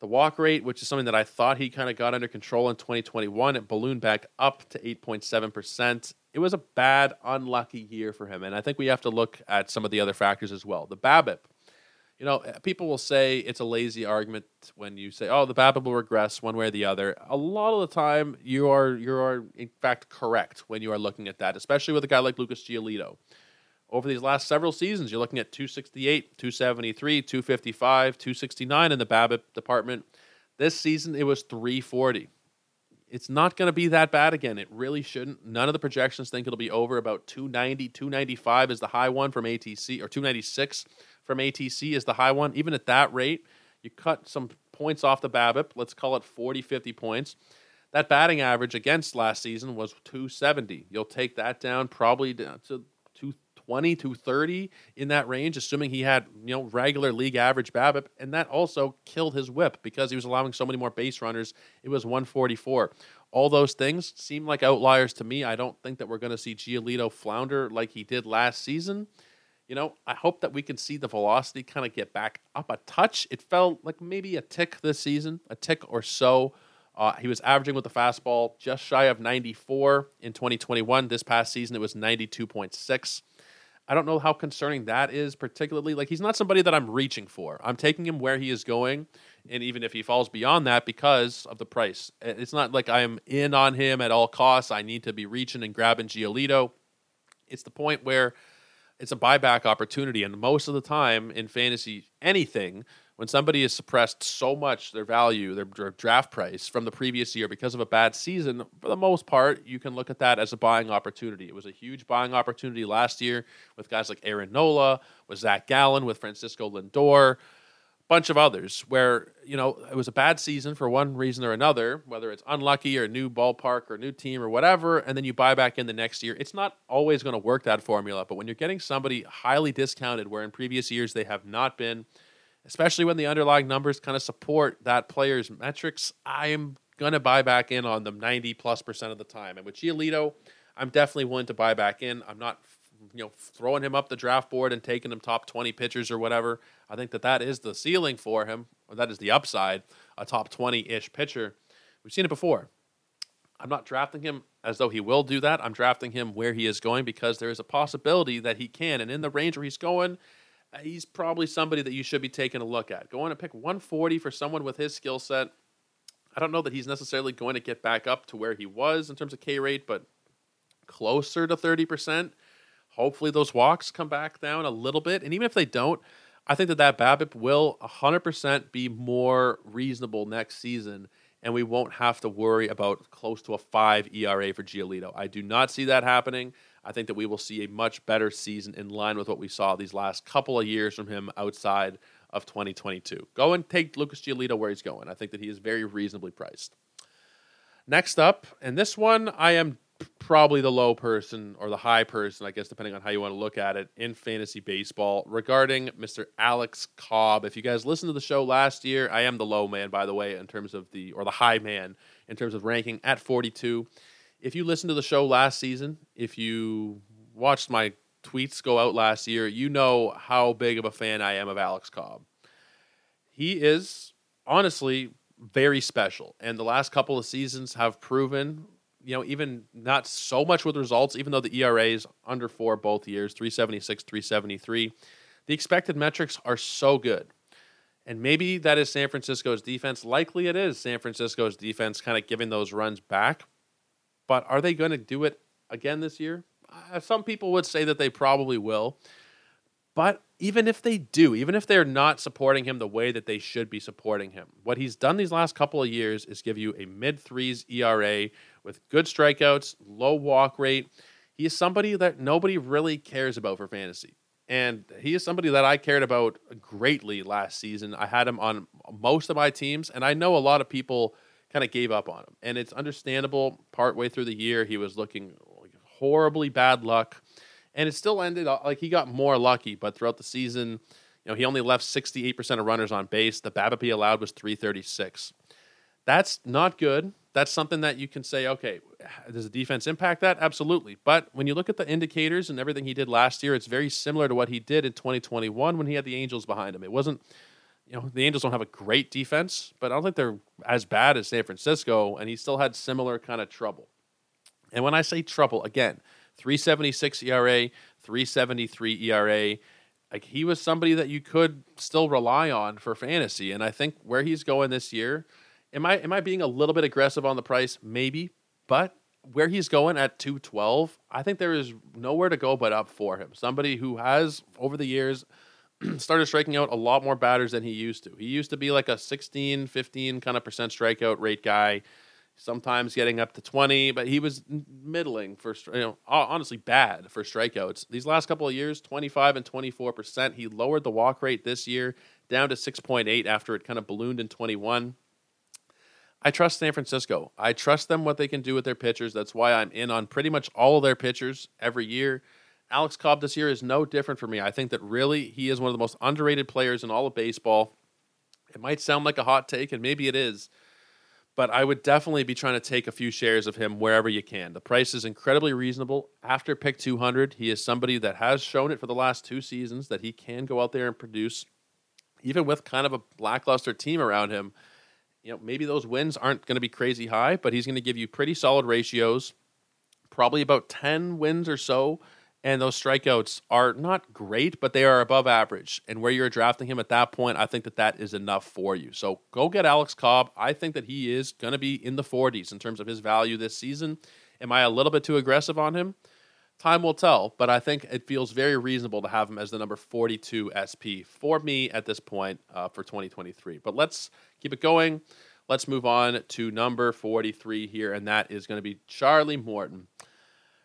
The walk rate, which is something that I thought he kind of got under control in 2021, it ballooned back up to 8.7%. It was a bad, unlucky year for him. And I think we have to look at some of the other factors as well. The BABIP, you know, eh, people will say it's a lazy argument when you say, "Oh, the BABIP will regress one way or the other." A lot of the time, you are you are in fact correct when you are looking at that, especially with a guy like Lucas Giolito. Over these last several seasons, you're looking at 268, 273, 255, 269 in the BABIP department. This season, it was 340. It's not going to be that bad again. It really shouldn't. None of the projections think it'll be over about 290, 295 is the high one from ATC, or 296 from ATC is the high one. Even at that rate, you cut some points off the BABIP, let's call it 40, 50 points. That batting average against last season was 270. You'll take that down probably down to 220, 230 in that range, assuming he had you know regular league average BABIP, and that also killed his WHIP because he was allowing so many more base runners. It was 144. All those things seem like outliers to me. I don't think that we're going to see Giolito flounder like he did last season you know, I hope that we can see the velocity kind of get back up a touch. It felt like maybe a tick this season, a tick or so. Uh, he was averaging with the fastball just shy of 94 in 2021. This past season, it was 92.6. I don't know how concerning that is, particularly. Like, he's not somebody that I'm reaching for. I'm taking him where he is going, and even if he falls beyond that because of the price, it's not like I'm in on him at all costs. I need to be reaching and grabbing Giolito. It's the point where it's a buyback opportunity. And most of the time in fantasy, anything, when somebody is suppressed so much their value, their, draft price from the previous year because of a bad season, for the most part, you can look at that as a buying opportunity. It was a huge buying opportunity last year with guys like Aaron Nola, with Zach Gallen, with Francisco Lindor bunch of others where you know it was a bad season for one reason or another whether it's unlucky or new ballpark or new team or whatever and then you buy back in the next year. It's not always going to work that formula but when you're getting somebody highly discounted where in previous years they have not been especially when the underlying numbers kind of support that player's metrics i'm going to buy back in on them 90 plus percent of the time. And with Giolito i'm definitely willing to buy back in. I'm not you know throwing him up the draft board and taking him top 20 pitchers or whatever. I think that that is the ceiling for him, that is the upside, a top 20-ish pitcher. We've seen it before. I'm not drafting him as though he will do that. I'm drafting him where he is going because there is a possibility that he can. And in the range where he's going, he's probably somebody that you should be taking a look at. Going to pick 140 for someone with his skill set, I don't know that he's necessarily going to get back up to where he was in terms of K rate, but closer to 30%. Hopefully, those walks come back down a little bit. And even if they don't, I think that that BABIP will 100% be more reasonable next season, and we won't have to worry about close to a five ERA for Giolito. I do not see that happening. I think that we will see a much better season in line with what we saw these last couple of years from him outside of 2022. Go and take Lucas Giolito where he's going. I think that he is very reasonably priced. Next up, and this one I am probably the low person or the high person, I guess, depending on how you want to look at it, in fantasy baseball regarding Mr. Alex Cobb. If you guys listened to the show last year, I am the low man, by the way, in terms of the, or the high man in terms of ranking at 42. If you listened to the show last season, if you watched my tweets go out last year, you know how big of a fan I am of Alex Cobb. He is honestly very special, and the last couple of seasons have proven you know, even not so much with results, even though the ERA is under four both years, 376, 373, the expected metrics are so good. And maybe that is San Francisco's defense. Likely it is San Francisco's defense kind of giving those runs back. But are they going to do it again this year? Uh, some people would say that they probably will. But even if they do, even if they're not supporting him the way that they should be supporting him, what he's done these last couple of years is give you a mid threes ERA with good strikeouts, low walk rate. He is somebody that nobody really cares about for fantasy. And he is somebody that I cared about greatly last season. I had him on most of my teams, and I know a lot of people kind of gave up on him. And it's understandable. Partway through the year, he was looking horribly bad luck and it still ended like he got more lucky. But throughout the season, you know, he only left 68% of runners on base. The BABIP allowed was 336. That's not good. That's something that you can say, okay, does the defense impact that? Absolutely. But when you look at the indicators and everything he did last year, it's very similar to what he did in 2021 when he had the Angels behind him. It wasn't, you know, the Angels don't have a great defense, but I don't think they're as bad as San Francisco, and he still had similar kind of trouble. And when I say trouble, again, 376 ERA, 373 ERA. Like he was somebody that you could still rely on for fantasy. And I think where he's going this year, am I am I being a little bit aggressive on the price? Maybe, but where he's going at 212, I think there is nowhere to go but up for him. Somebody who has over the years started striking out a lot more batters than he used to. He used to be like a 16, 15 kind of percent strikeout rate guy sometimes getting up to 20, but he was middling for, you know, honestly bad for strikeouts. These last couple of years, 25 and 24%. He lowered the walk rate this year down to 6.8 after it kind of ballooned in 21. I trust San Francisco. I trust them what they can do with their pitchers. That's why I'm in on pretty much all of their pitchers every year. Alex Cobb this year is no different for me. I think that really he is one of the most underrated players in all of baseball. It might sound like a hot take, and maybe it is but I would definitely be trying to take a few shares of him wherever you can. The price is incredibly reasonable. After pick 200, he is somebody that has shown it for the last two seasons that he can go out there and produce, even with kind of a lackluster team around him. You know, maybe those wins aren't going to be crazy high, but he's going to give you pretty solid ratios, probably about 10 wins or so and those strikeouts are not great, but they are above average. And where you're drafting him at that point, I think that that is enough for you. So go get Alex Cobb. I think that he is going to be in the 40s in terms of his value this season. Am I a little bit too aggressive on him? Time will tell, but I think it feels very reasonable to have him as the number 42 SP for me at this point uh, for 2023. But let's keep it going. Let's move on to number 43 here, and that is going to be Charlie Morton.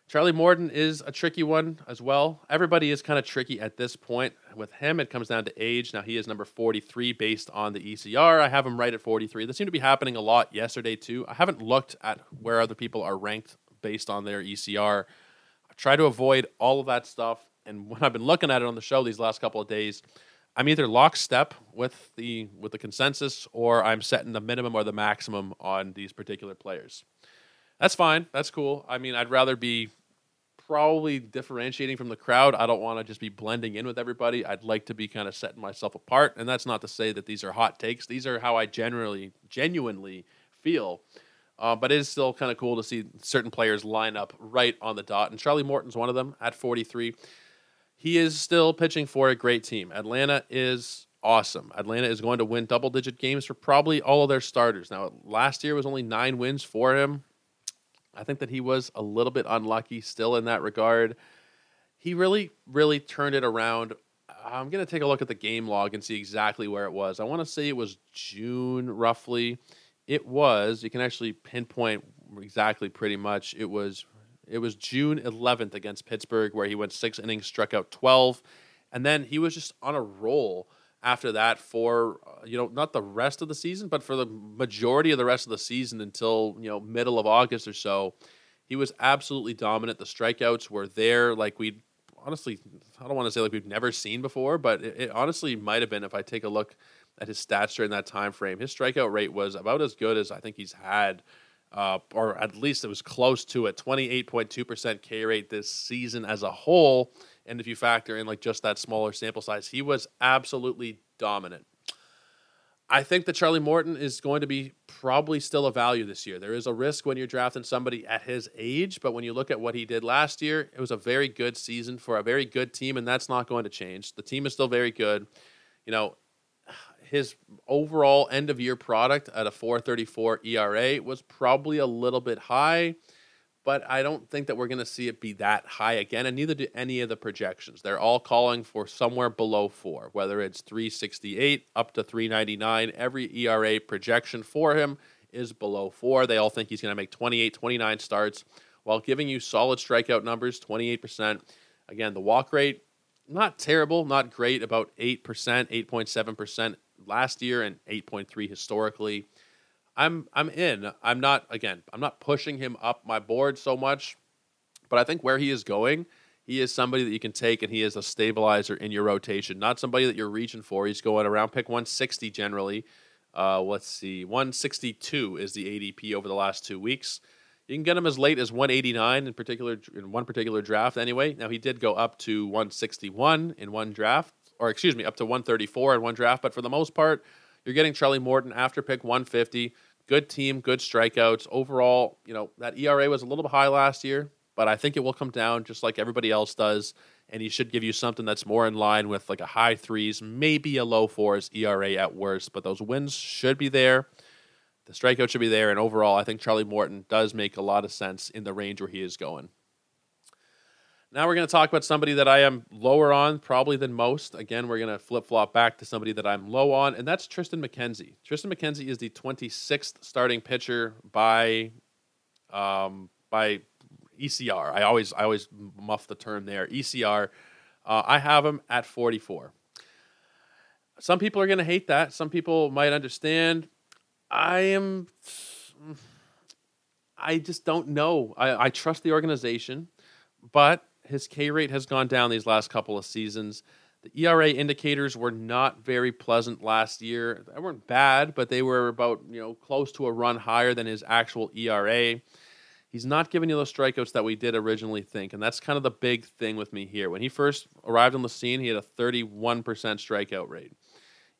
Charlie Morton is a tricky one as well. Everybody is kind of tricky at this point. With him, it comes down to age. Now, he is number 43 based on the ECR. I have him right at 43. This seemed to be happening a lot yesterday, too. I haven't looked at where other people are ranked based on their ECR. I try to avoid all of that stuff. And when I've been looking at it on the show these last couple of days, I'm either lockstep with the with the consensus or I'm setting the minimum or the maximum on these particular players. That's fine. That's cool. I mean, I'd rather be probably differentiating from the crowd. I don't want to just be blending in with everybody. I'd like to be kind of setting myself apart. And that's not to say that these are hot takes. These are how I generally, genuinely feel. Uh, but it is still kind of cool to see certain players line up right on the dot. And Charlie Morton's one of them at 43. He is still pitching for a great team. Atlanta is awesome. Atlanta is going to win double digit games for probably all of their starters. Now, last year was only nine wins for him. I think that he was a little bit unlucky still in that regard. He really, really turned it around. I'm going to take a look at the game log and see exactly where it was. I want to say it was June roughly. It was, you can actually pinpoint exactly pretty much. It was it was June 11th against Pittsburgh where he went 6 innings, struck out 12, and then he was just on a roll after that for uh, you know not the rest of the season but for the majority of the rest of the season until you know middle of august or so He was absolutely dominant. The strikeouts were there, like we honestly, I don't want to say like we've never seen before, but it, it honestly might have been if I take a look at his stats during that time frame. His strikeout rate was about as good as I think he's had, uh, or at least it was close to two percent K rate this season as a whole, and if you factor in like just that smaller sample size, he was absolutely dominant. I think that Charlie Morton is going to be probably still a value this year. There is a risk when you're drafting somebody at his age, but when you look at what he did last year, it was a very good season for a very good team, and that's not going to change. The team is still very good. You know, his overall end of year product at a 434 ERA was probably a little bit high but I don't think that we're going to see it be that high again, and neither do any of the projections. They're all calling for somewhere below four, whether it's 368 up to 399. Every ERA projection for him is below four. They all think he's going to make 28, 29 starts while giving you solid strikeout numbers 28%. Again, the walk rate, not terrible, not great, about 8%, 8.7% last year, and 8.3 historically. I'm I'm in. I'm not again. I'm not pushing him up my board so much, but I think where he is going, he is somebody that you can take, and he is a stabilizer in your rotation. Not somebody that you're reaching for. He's going around pick 160 generally. Uh, let's see, 162 is the ADP over the last two weeks. You can get him as late as 189 in particular in one particular draft. Anyway, now he did go up to 161 in one draft, or excuse me, up to 134 in one draft. But for the most part, you're getting Charlie Morton after pick 150 good team, good strikeouts. Overall, you know, that ERA was a little bit high last year, but I think it will come down just like everybody else does. And he should give you something that's more in line with like a high threes, maybe a low fours ERA at worst. But those wins should be there. The strikeout should be there. And overall, I think Charlie Morton does make a lot of sense in the range where he is going. Now we're going to talk about somebody that I am lower on probably than most. Again, we're going to flip flop back to somebody that I'm low on, and that's Triston McKenzie. Triston McKenzie is the 26th starting pitcher by um, by ECR. I always I always muff the term there. ECR. Uh, I have him at 44. Some people are going to hate that. Some people might understand. I am. I just don't know. I, I trust the organization, but his K rate has gone down these last couple of seasons. The ERA indicators were not very pleasant last year. They weren't bad, but they were about you know close to a run higher than his actual ERA. He's not giving you those strikeouts that we did originally think, and that's kind of the big thing with me here. When he first arrived on the scene, he had a 31% strikeout rate.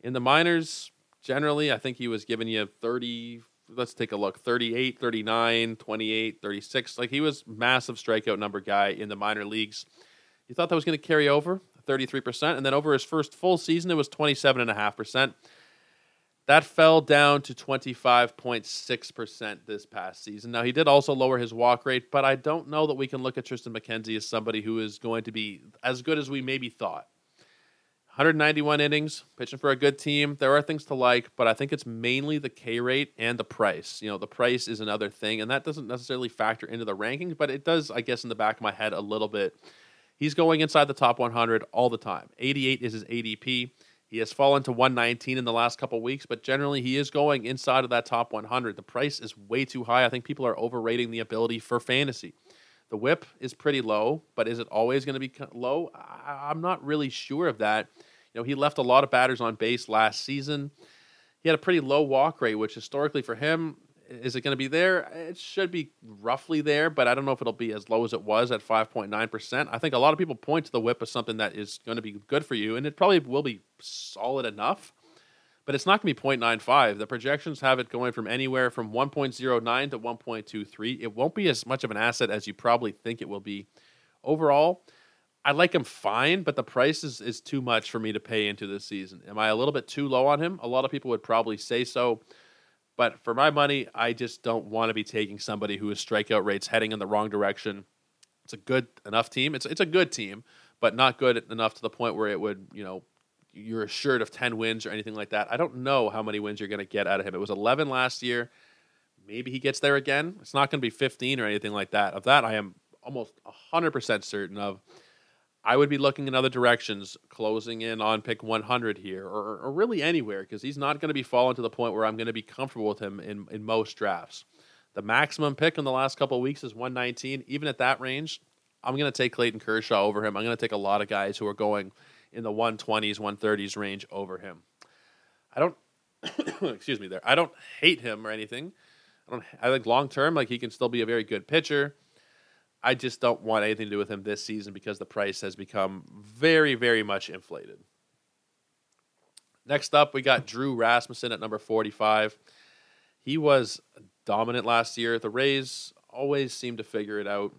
In the minors, generally, I think he was giving you 30, let's take a look. 38 39 28 36 like he was massive strikeout number guy in the minor leagues. You thought that was going to carry over 33% and then over his first full season it was 27.5% that fell down to 25.6% this past season. Now he did also lower his walk rate but i don't know that we can look at triston mckenzie as somebody who is going to be as good as we maybe thought 191 innings, pitching for a good team. There are things to like, but I think it's mainly the K rate and the price. You know, the price is another thing, and that doesn't necessarily factor into the rankings, but it does, I guess, in the back of my head a little bit. He's going inside the top 100 all the time. 88 is his ADP. He has fallen to 119 in the last couple weeks, but generally he is going inside of that top 100. The price is way too high. I think people are overrating the ability for fantasy. The whip is pretty low, but is it always going to be low? I'm not really sure of that. You know, he left a lot of batters on base last season. He had a pretty low walk rate, which historically for him, is it going to be there? It should be roughly there, but I don't know if it'll be as low as it was at 5.9%. I think a lot of people point to the whip as something that is going to be good for you, and it probably will be solid enough, but it's not going to be 0.95. The projections have it going from anywhere from 1.09 to 1.23. It won't be as much of an asset as you probably think it will be. Overall, I like him fine, but the price is, is too much for me to pay into this season. Am I a little bit too low on him? A lot of people would probably say so. But for my money, I just don't want to be taking somebody who is strikeout rates heading in the wrong direction. It's a good enough team. It's it's a good team, but not good enough to the point where it would, you know, you're assured of 10 wins or anything like that. I don't know how many wins you're going to get out of him. It was 11 last year. Maybe he gets there again. It's not going to be 15 or anything like that. Of that, I am almost 100% certain of. I would be looking in other directions, closing in on pick 100 here, or, or really anywhere, because he's not going to be falling to the point where I'm going to be comfortable with him in, in most drafts. The maximum pick in the last couple of weeks is 119. Even at that range, I'm going to take Clayton Kershaw over him. I'm going to take a lot of guys who are going in the 120s, 130s range over him. I don't, excuse me, there. I don't hate him or anything. I don't. I think long term, like he can still be a very good pitcher. I just don't want anything to do with him this season because the price has become very, very much inflated. Next up, we got Drew Rasmussen at number 45. He was dominant last year. The Rays always seem to figure it out.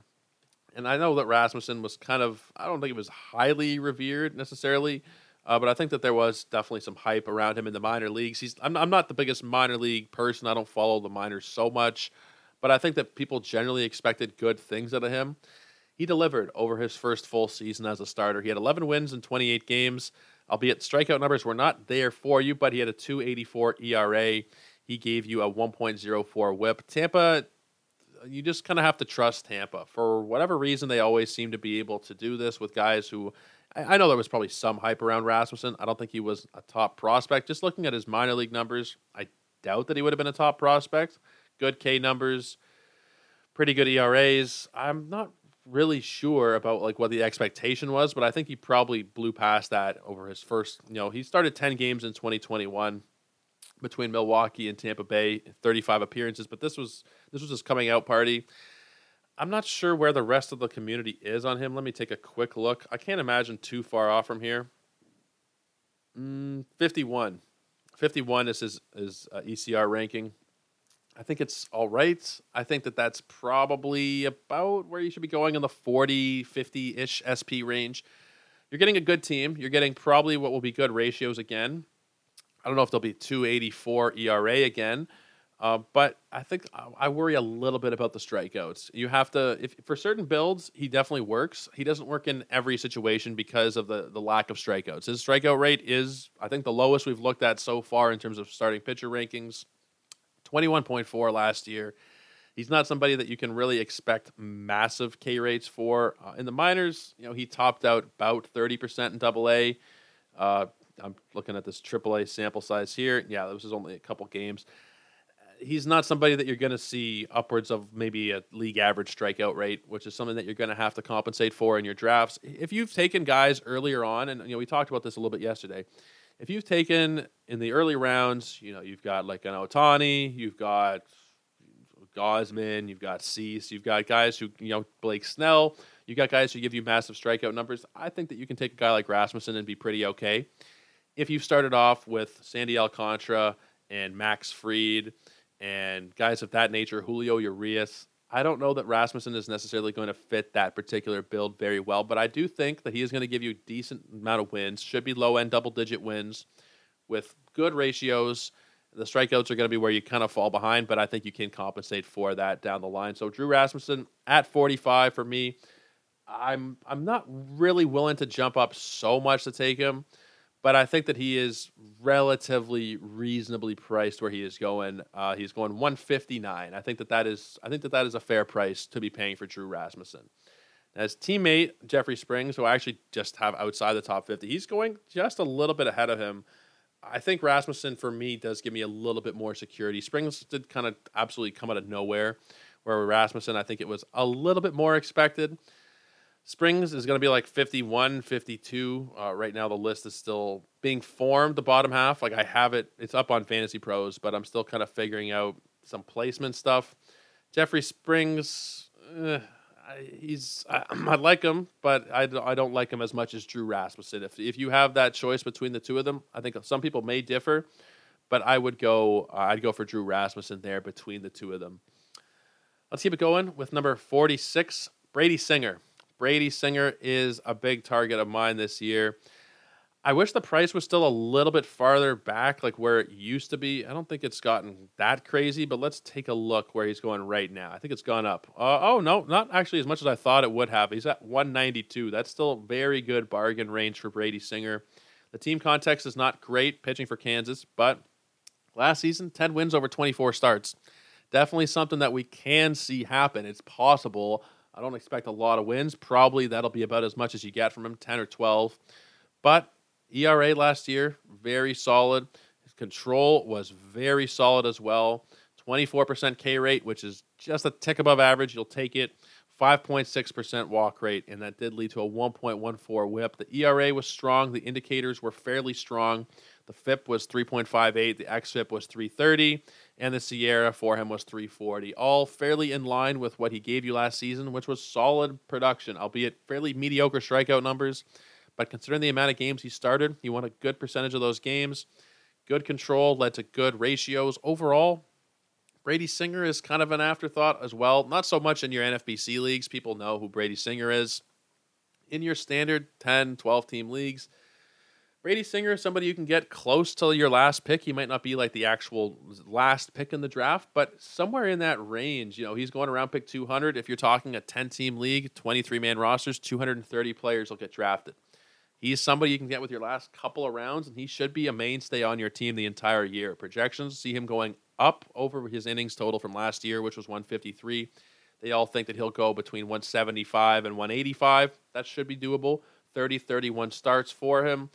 And I know that Rasmussen was kind of, I don't think it was highly revered necessarily, uh, but I think that there was definitely some hype around him in the minor leagues. He's, I'm, I'm not the biggest minor league person. I don't follow the minors so much, but I think that people generally expected good things out of him. He delivered over his first full season as a starter. He had 11 wins in 28 games, albeit strikeout numbers were not there for you, but he had a 284 ERA. He gave you a 1.04 whip. Tampa, you just kind of have to trust Tampa. For whatever reason, they always seem to be able to do this with guys who I know there was probably some hype around Rasmussen. I don't think he was a top prospect. Just looking at his minor league numbers, I doubt that he would have been a top prospect. Good K numbers, pretty good ERAs. I'm not really sure about like what the expectation was, but I think he probably blew past that over his first. You know, he started ten games in 2021 between Milwaukee and Tampa Bay, 35 appearances, but this was this was his coming out party. I'm not sure where the rest of the community is on him. Let me take a quick look. I can't imagine too far off from here. Mm, 51. 51 is his, his uh, ECR ranking. I think it's all right. I think that that's probably about where you should be going in the 40, 50 ish SP range. You're getting a good team. You're getting probably what will be good ratios again. I don't know if there'll be 284 ERA again. Uh, but I think I worry a little bit about the strikeouts. You have to, if for certain builds, he definitely works. He doesn't work in every situation because of the the lack of strikeouts. His strikeout rate is, I think, the lowest we've looked at so far in terms of starting pitcher rankings. Twenty one point four last year. He's not somebody that you can really expect massive K rates for. Uh, in the minors, you know, he topped out about thirty percent in Double. Uh, I'm looking at this Triple A sample size here. Yeah, this is only a couple games he's not somebody that you're going to see upwards of maybe a league average strikeout rate, which is something that you're going to have to compensate for in your drafts. If you've taken guys earlier on, and you know we talked about this a little bit yesterday, if you've taken in the early rounds, you know you've got like an Ohtani, you've got Gausman, you've got Cease, you've got guys who you know Blake Snell, you've got guys who give you massive strikeout numbers. I think that you can take a guy like Rasmussen and be pretty okay. If you've started off with Sandy Alcantara and Max Fried and guys of that nature, Julio Urias. I don't know that Rasmussen is necessarily going to fit that particular build very well, but I do think that he is going to give you a decent amount of wins. Should be low end double digit wins with good ratios. The strikeouts are going to be where you kind of fall behind, but I think you can compensate for that down the line. So Drew Rasmussen at 45 for me. I'm I'm not really willing to jump up so much to take him but I think that he is relatively reasonably priced where he is going. Uh, he's going 159. I think that that is I think that that is a fair price to be paying for Drew Rasmussen. As teammate Jeffrey Springs, who I actually just have outside the top 50, he's going just a little bit ahead of him. I think Rasmussen for me does give me a little bit more security. Springs did kind of absolutely come out of nowhere, where Rasmussen I think it was a little bit more expected. Springs is going to be like 51, 52. Uh, right now, the list is still being formed, the bottom half. Like I have it, it's up on Fantasy Pros, but I'm still kind of figuring out some placement stuff. Jeffrey Springs, uh, he's, I, I, like him, but I, I don't like him as much as Drew Rasmussen. If, if you have that choice between the two of them, I think some people may differ, but I would go, uh, I'd go for Drew Rasmussen there between the two of them. Let's keep it going with number 46, Brady Singer. Brady Singer is a big target of mine this year. I wish the price was still a little bit farther back, like where it used to be. I don't think it's gotten that crazy, but let's take a look where he's going right now. I think it's gone up. Uh, oh, no, not actually as much as I thought it would have. He's at 192. That's still a very good bargain range for Brady Singer. The team context is not great pitching for Kansas, but last season, 10 wins over 24 starts. Definitely something that we can see happen. It's possible I don't expect a lot of wins. Probably that'll be about as much as you get from him, 10 or 12. But ERA last year, very solid. His control was very solid as well. 24% K rate, which is just a tick above average. You'll take it. 5.6% walk rate, and that did lead to a 1.14 whip. The ERA was strong. The indicators were fairly strong. The FIP was 3.58, the XFIP was 330, and the SIERA for him was 340. All fairly in line with what he gave you last season, which was solid production, albeit fairly mediocre strikeout numbers. But considering the amount of games he started, he won a good percentage of those games. Good control led to good ratios. Overall, Brady Singer is kind of an afterthought as well. Not so much in your NFBC leagues. People know who Brady Singer is. In your standard 10, 12 team leagues, Brady Singer is somebody you can get close to your last pick. He might not be like the actual last pick in the draft, but somewhere in that range. You know, he's going around pick 200. If you're talking a 10 team league, 23 man rosters, 230 players will get drafted. He's somebody you can get with your last couple of rounds, and he should be a mainstay on your team the entire year. Projections see him going up over his innings total from last year, which was 153. They all think that he'll go between 175 and 185. That should be doable. 30 31 starts for him.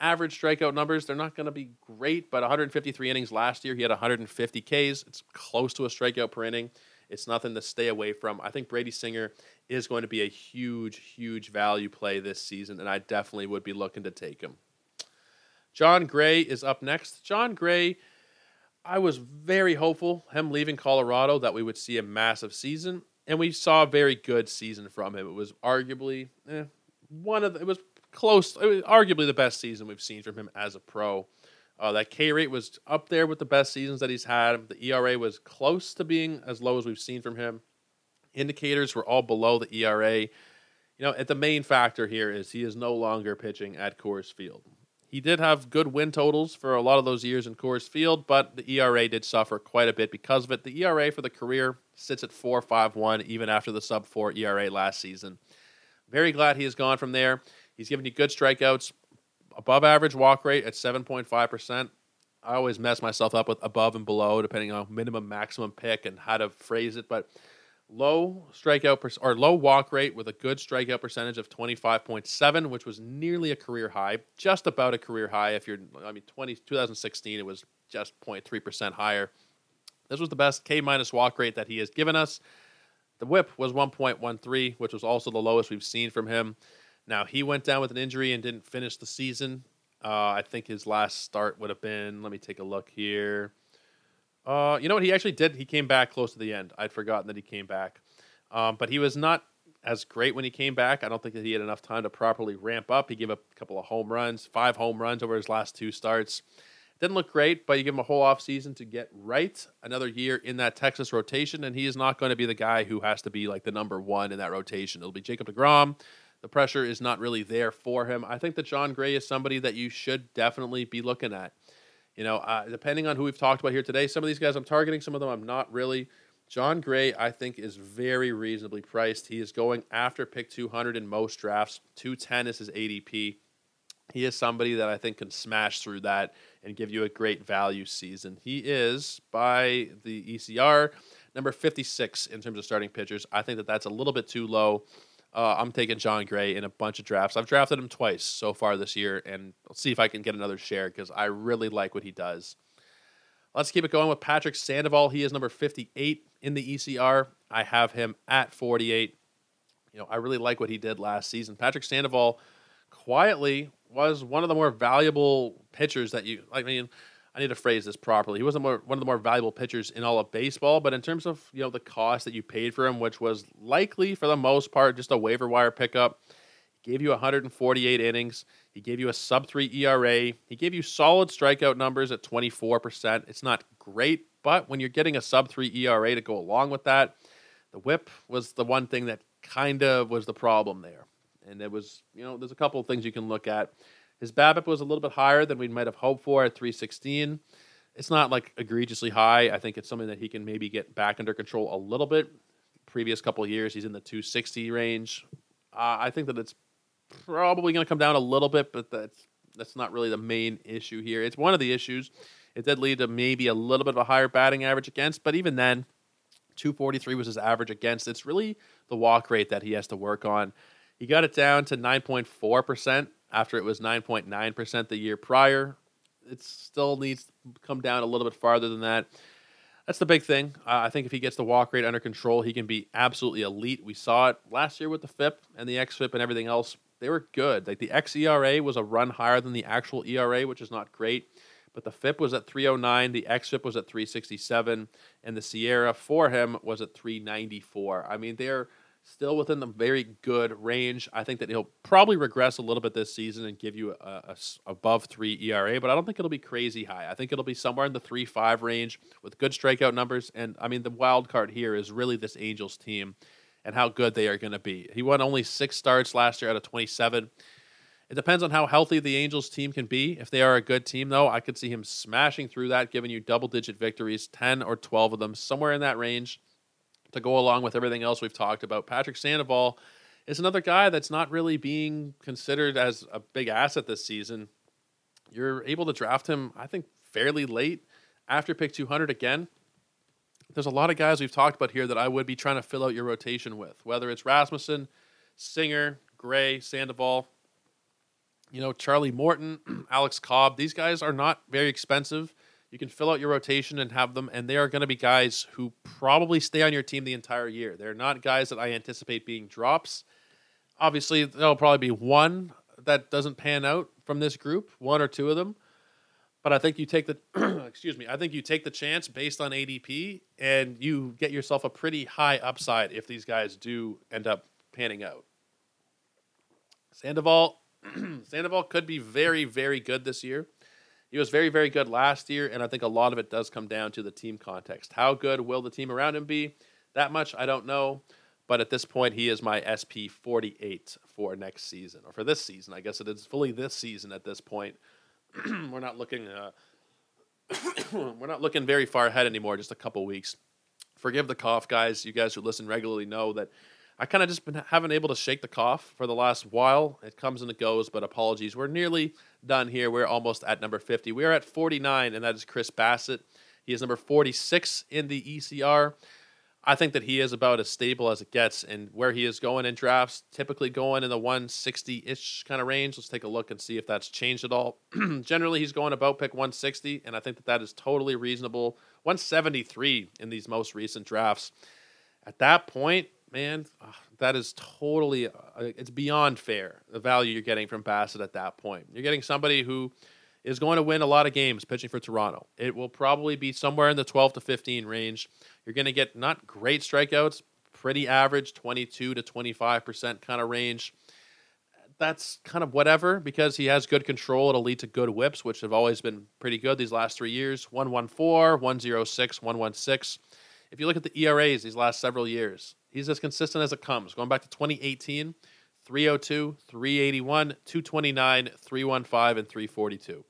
Average strikeout numbers, they're not going to be great, but 153 innings last year. He had 150 Ks. It's close to a strikeout per inning. It's nothing to stay away from. I think Brady Singer is going to be a huge, huge value play this season, and I definitely would be looking to take him. Jon Gray is up next. Jon Gray I was very hopeful, him leaving Colorado, that we would see a massive season, and we saw a very good season from him. It was arguably eh, one of the, it was close, arguably the best season we've seen from him as a pro. Uh, that K rate was up there with the best seasons that he's had. The ERA was close to being as low as we've seen from him. Indicators were all below the ERA. You know, at the main factor here is he is no longer pitching at Coors Field. He did have good win totals for a lot of those years in Coors Field, but the ERA did suffer quite a bit because of it. The ERA for the career sits at 4.51 even after the sub 4 ERA last season. Very glad he has gone from there. He's giving you good strikeouts, above average walk rate at 7.5%. I always mess myself up with above and below, depending on minimum, maximum pick and how to phrase it. But low strikeout per, or low walk rate with a good strikeout percentage of 25.7 which was nearly a career high just about a career high if you're i mean 20, 2016 it was just 0.3% higher this was the best k minus walk rate that he has given us the whip was 1.13 which was also the lowest we've seen from him now he went down with an injury and didn't finish the season uh, i think his last start would have been let me take a look here uh, you know what? He actually did. He came back close to the end. I'd forgotten that he came back. Um, but he was not as great when he came back. I don't think that he had enough time to properly ramp up. He gave up a couple of home runs, five home runs over his last two starts. Didn't look great, but you give him a whole offseason to get right. Another year in that Texas rotation, and he is not going to be the guy who has to be like the number one in that rotation. It'll be Jacob DeGrom. The pressure is not really there for him. I think that Jon Gray is somebody that you should definitely be looking at. You know, uh, depending on who we've talked about here today, some of these guys I'm targeting, some of them I'm not really. Jon Gray, I think, is very reasonably priced. He is going after pick 200 in most drafts. 210 is his ADP. He is somebody that I think can smash through that and give you a great value season. He is, by the ECR, number 56 in terms of starting pitchers. I think that that's a little bit too low. Uh, I'm taking Jon Gray in a bunch of drafts. I've drafted him twice so far this year, and I'll see if I can get another share because I really like what he does. Let's keep it going with Patrick Sandoval. He is number 58 in the ECR. I have him at 48. You know, I really like what he did last season. Patrick Sandoval quietly was one of the more valuable pitchers that you. I mean, I need to phrase this properly. He wasn't one of the more valuable pitchers in all of baseball, but in terms of you know the cost that you paid for him, which was likely for the most part just a waiver wire pickup, he gave you 148 innings. He gave you a sub three ERA. He gave you solid strikeout numbers at 24 percent. It's not great, but when you're getting a sub three ERA to go along with that, the WHIP was the one thing that kind of was the problem there. And it was you know there's a couple of things you can look at. His BABIP was a little bit higher than we might have hoped for at 316. It's not like egregiously high. I think it's something that he can maybe get back under control a little bit. Previous couple years, he's in the 260 range. Uh, I think that it's probably going to come down a little bit, but that's that's not really the main issue here. It's one of the issues. It did lead to maybe a little bit of a higher batting average against, but even then, 243 was his average against. It's really the walk rate that he has to work on. He got it down to 9.4% after it was 9.9% the year prior. It still needs to come down a little bit farther than that. That's the big thing. Uh, I think if he gets the walk rate under control, he can be absolutely elite. We saw it last year with the FIP and the XFIP and everything else. They were good. Like the XERA was a run higher than the actual ERA, which is not great. But the FIP was at 309, the XFIP was at 367, and the SIERA for him was at 394. I mean, they're still within the very good range. I think that he'll probably regress a little bit this season and give you a, a, above three ERA, but I don't think it'll be crazy high. I think it'll be somewhere in the three five range with good strikeout numbers. And I mean, the wild card here is really this Angels team and how good they are going to be. He won only six starts last year out of twenty seven. It depends on how healthy the Angels team can be. If they are a good team, though, I could see him smashing through that, giving you double digit victories, 10 or 12 of them, somewhere in that range to go along with everything else we've talked about. Patrick Sandoval is another guy that's not really being considered as a big asset this season. You're able to draft him, I think, fairly late after pick 200 again. There's a lot of guys we've talked about here that I would be trying to fill out your rotation with, whether it's Rasmussen, Singer, Gray, Sandoval, you know, Charlie Morton, Alex Cobb. These guys are not very expensive. You can fill out your rotation and have them, and they are going to be guys who probably stay on your team the entire year. They're not guys that I anticipate being drops. Obviously, there'll probably be one that doesn't pan out from this group, one or two of them. But I think you take the excuse me, I think you take the chance based on ADP and you get yourself a pretty high upside if these guys do end up panning out. Sandoval Sandoval could be very, very good this year. He was very, very good last year, and I think a lot of it does come down to the team context. How good will the team around him be? That much I don't know, but at this point, he is my SP 48 for next season, or for this season. I guess it is fully this season at this point. we're not looking. Uh, we're not looking very far ahead anymore. Just a couple weeks. Forgive the cough, guys. You guys who listen regularly know that I kind of just been haven't able to shake the cough for the last while. It comes and it goes, but apologies. We're nearly done here. We're almost at number 50. We are at 49, and that is Chris Bassitt. He is number 46 in the ECR. I think that he is about as stable as it gets, and where he is going in drafts, typically going in the 160 ish kind of range. Let's take a look and see if that's changed at all. Generally, he's going about pick 160, and I think that that is totally reasonable. 173 in these most recent drafts. At that point, man, that is totally uh, it's beyond fair the value you're getting from Bassitt at that point. You're getting somebody who is going to win a lot of games pitching for Toronto. It will probably be somewhere in the 12 to 15 range. You're going to get not great strikeouts, pretty average 22 to 25% kind of range. That's kind of whatever because he has good control. It'll lead to good whips, which have always been pretty good these last three years 114, 106, 116. If you look at the ERAs these last several years, he's as consistent as it comes. Going back to 2018, 302, 381, 229, 315, and 342.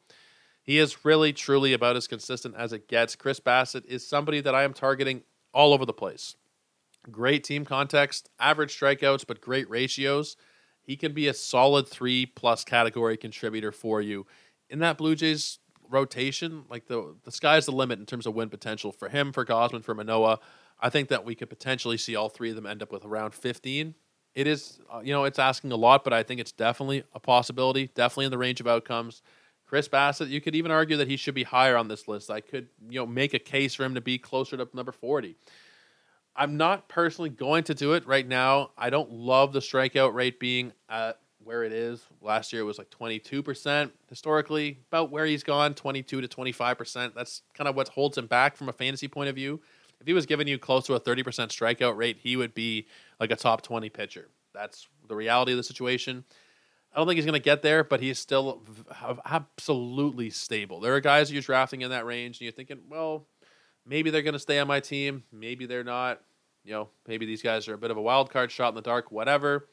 He is really, truly about as consistent as it gets. Chris Bassitt is somebody that I am targeting all over the place. Great team context, average strikeouts, but great ratios. He can be a solid three plus category contributor for you. In that Blue Jays rotation, like the the sky's the limit in terms of win potential for him, for Gausman, for Manoah. I think that we could potentially see all three of them end up with around 15. It is, uh, you know, it's asking a lot, but I think it's definitely a possibility, definitely in the range of outcomes. Chris Bassitt, you could even argue that he should be higher on this list. I could, you know, make a case for him to be closer to number 40. I'm not personally going to do it right now. I don't love the strikeout rate being at where it is. Last year it was like 22%. Historically, about where he's gone, 22 to 25%. That's kind of what holds him back from a fantasy point of view if he was giving you close to a 30% strikeout rate, he would be like a top 20 pitcher. That's the reality of the situation. I don't think he's going to get there, but he's still absolutely stable. There are guys you're drafting in that range, and you're thinking, well, maybe they're going to stay on my team. Maybe they're not. You know, maybe these guys are a bit of a wild card shot in the dark, whatever.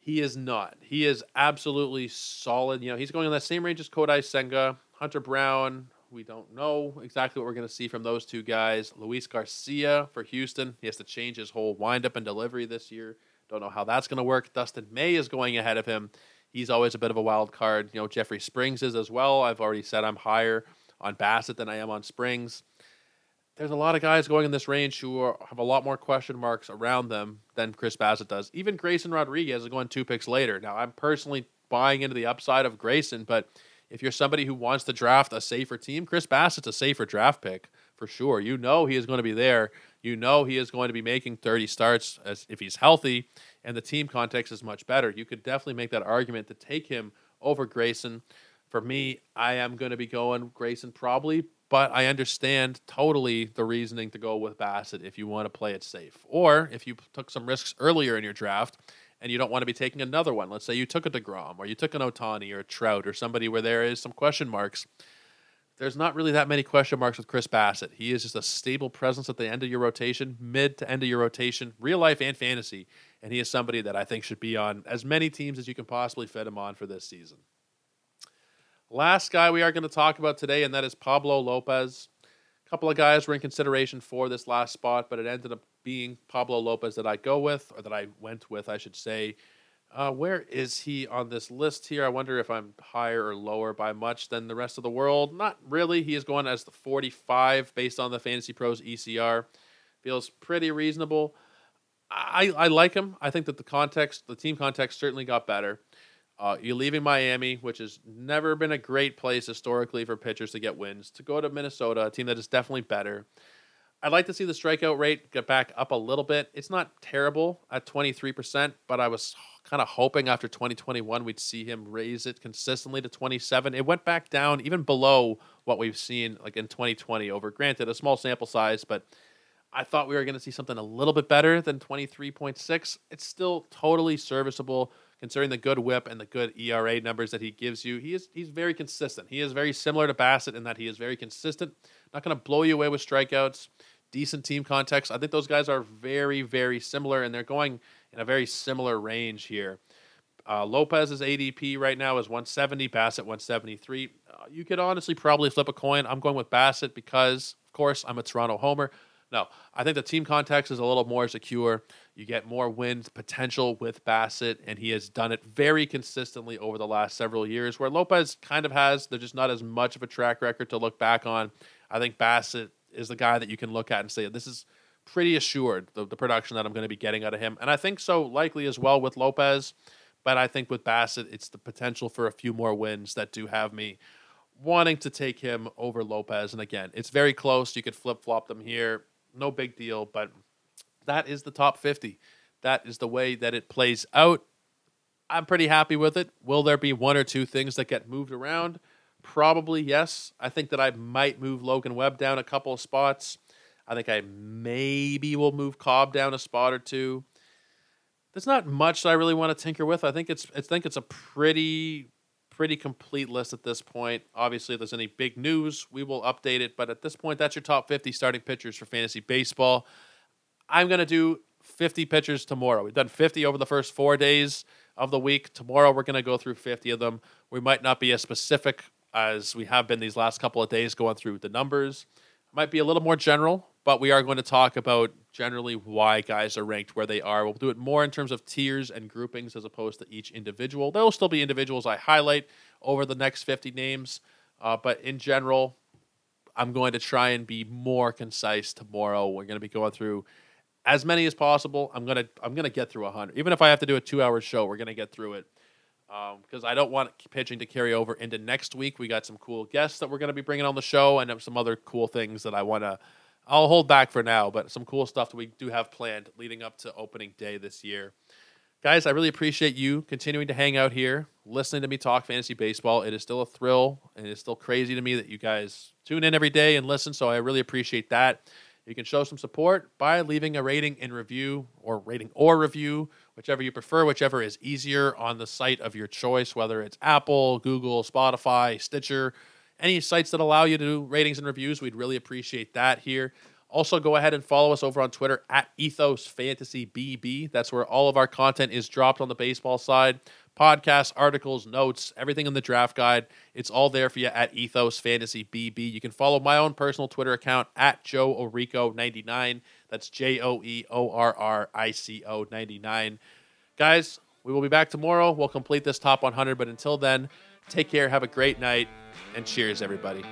He is not. He is absolutely solid. You know, he's going in that same range as Kodai Senga, Hunter Brown, we don't know exactly what we're going to see from those two guys. Luis Garcia for Houston. He has to change his whole windup and delivery this year. Don't know how that's going to work. Dustin May is going ahead of him. He's always a bit of a wild card. You know, Jeffrey Springs is as well. I've already said I'm higher on Bassitt than I am on Springs. There's a lot of guys going in this range who are, have a lot more question marks around them than Chris Bassitt does. Even Grayson Rodriguez is going two picks later. Now, I'm personally buying into the upside of Grayson, but – if you're somebody who wants to draft a safer team, Chris Bassitt's a safer draft pick for sure. You know he is going to be there. You know he is going to be making 30 starts as if he's healthy, and the team context is much better. You could definitely make that argument to take him over Grayson. For me, I am going to be going Grayson probably, but I understand totally the reasoning to go with Bassitt if you want to play it safe. Or if you took some risks earlier in your draft and you don't want to be taking another one. Let's say you took a DeGrom or you took an Ohtani or a Trout or somebody where there is some question marks there's not really that many question marks with Chris Bassitt. He is just a stable presence at the end of your rotation, mid to end of your rotation, real life and fantasy. And he is somebody that I think should be on as many teams as you can possibly fit him on for this season. Last guy we are going to talk about today, and that is Pablo Lopez. A couple of guys were in consideration for this last spot, but it ended up being Pablo Lopez that I go with, or that I went with, I should say. Uh, where is he on this list here? I wonder if I'm higher or lower by much than the rest of the world. Not really. He is going as the 45 based on the Fantasy Pros ECR. Feels pretty reasonable. I, I like him. I think that the context, the team context, certainly got better. Uh, you're leaving Miami, which has never been a great place historically for pitchers to get wins, to go to Minnesota, a team that is definitely better. I'd like to see the strikeout rate get back up a little bit. It's not terrible at 23%, but I was kind of hoping after 2021 we'd see him raise it consistently to 27. It went back down even below what we've seen like in 2020 over granted a small sample size, but I thought we were going to see something a little bit better than 23.6. It's still totally serviceable considering the good whip and the good ERA numbers that he gives you. He is he's very consistent. He is very similar to Bassitt in that he is very consistent. Not going to blow you away with strikeouts decent team context. I think those guys are very, very similar, and they're going in a very similar range here. Uh, Lopez's ADP right now is 170, Bassitt 173. Uh, you could honestly probably flip a coin. I'm going with Bassitt because, of course, I'm a Toronto homer. No, I think the team context is a little more secure. You get more win potential with Bassitt, and he has done it very consistently over the last several years. Where Lopez kind of has, there's just not as much of a track record to look back on. I think Bassitt is the guy that you can look at and say this is pretty assured the, the production that I'm going to be getting out of him, and I think so likely as well with Lopez. But I think with Bassitt, it's the potential for a few more wins that do have me wanting to take him over Lopez. And again, it's very close. You could flip flop them here, no big deal. But that is the top 50. That is the way that it plays out. I'm pretty happy with it. Will there be one or two things that get moved around? Probably yes. I think that I might move Logan Webb down a couple of spots. I think I maybe will move Cobb down a spot or two. There's not much that I really want to tinker with. I think it's I think it's a pretty pretty complete list at this point. Obviously, if there's any big news, we will update it. But at this point, that's your top 50 starting pitchers for fantasy baseball. I'm gonna do 50 pitchers tomorrow. We've done 50 over the first four days of the week. Tomorrow, we're gonna go through 50 of them. We might not be as specific as we have been these last couple of days going through the numbers. Might be a little more general, but we are going to talk about generally why guys are ranked where they are. We'll do it more in terms of tiers and groupings as opposed to each individual. There will still be individuals I highlight over the next 50 names, uh, but in general, I'm going to try and be more concise tomorrow. We're going to be going through as many as possible. I'm gonna I'm gonna get through 100. Even if I have to do a two hour show, we're gonna get through it because um, I don't want pitching to carry over into next week. We got some cool guests that we're going to be bringing on the show, and some other cool things that I want to. I'll hold back for now, but some cool stuff that we do have planned leading up to opening day this year. Guys, I really appreciate you continuing to hang out here, listening to me talk fantasy baseball. It is still a thrill, and it's still crazy to me that you guys tune in every day and listen. So I really appreciate that. You can show some support by leaving a rating and review, or rating or review, whichever you prefer, whichever is easier on the site of your choice, whether it's Apple, Google, Spotify, Stitcher, any sites that allow you to do ratings and reviews. We'd really appreciate that here. Also, go ahead and follow us over on Twitter at Ethos Fantasy BB. That's where all of our content is dropped on the baseball side podcasts, articles, notes, everything in the draft guide. It's all there for you at Ethos Fantasy BB. You can follow my own personal Twitter account at Joe Orrico99. That's J O E O R R I C O 99. Guys, we will be back tomorrow. We'll complete this top 100. But until then, take care, have a great night, and cheers, everybody.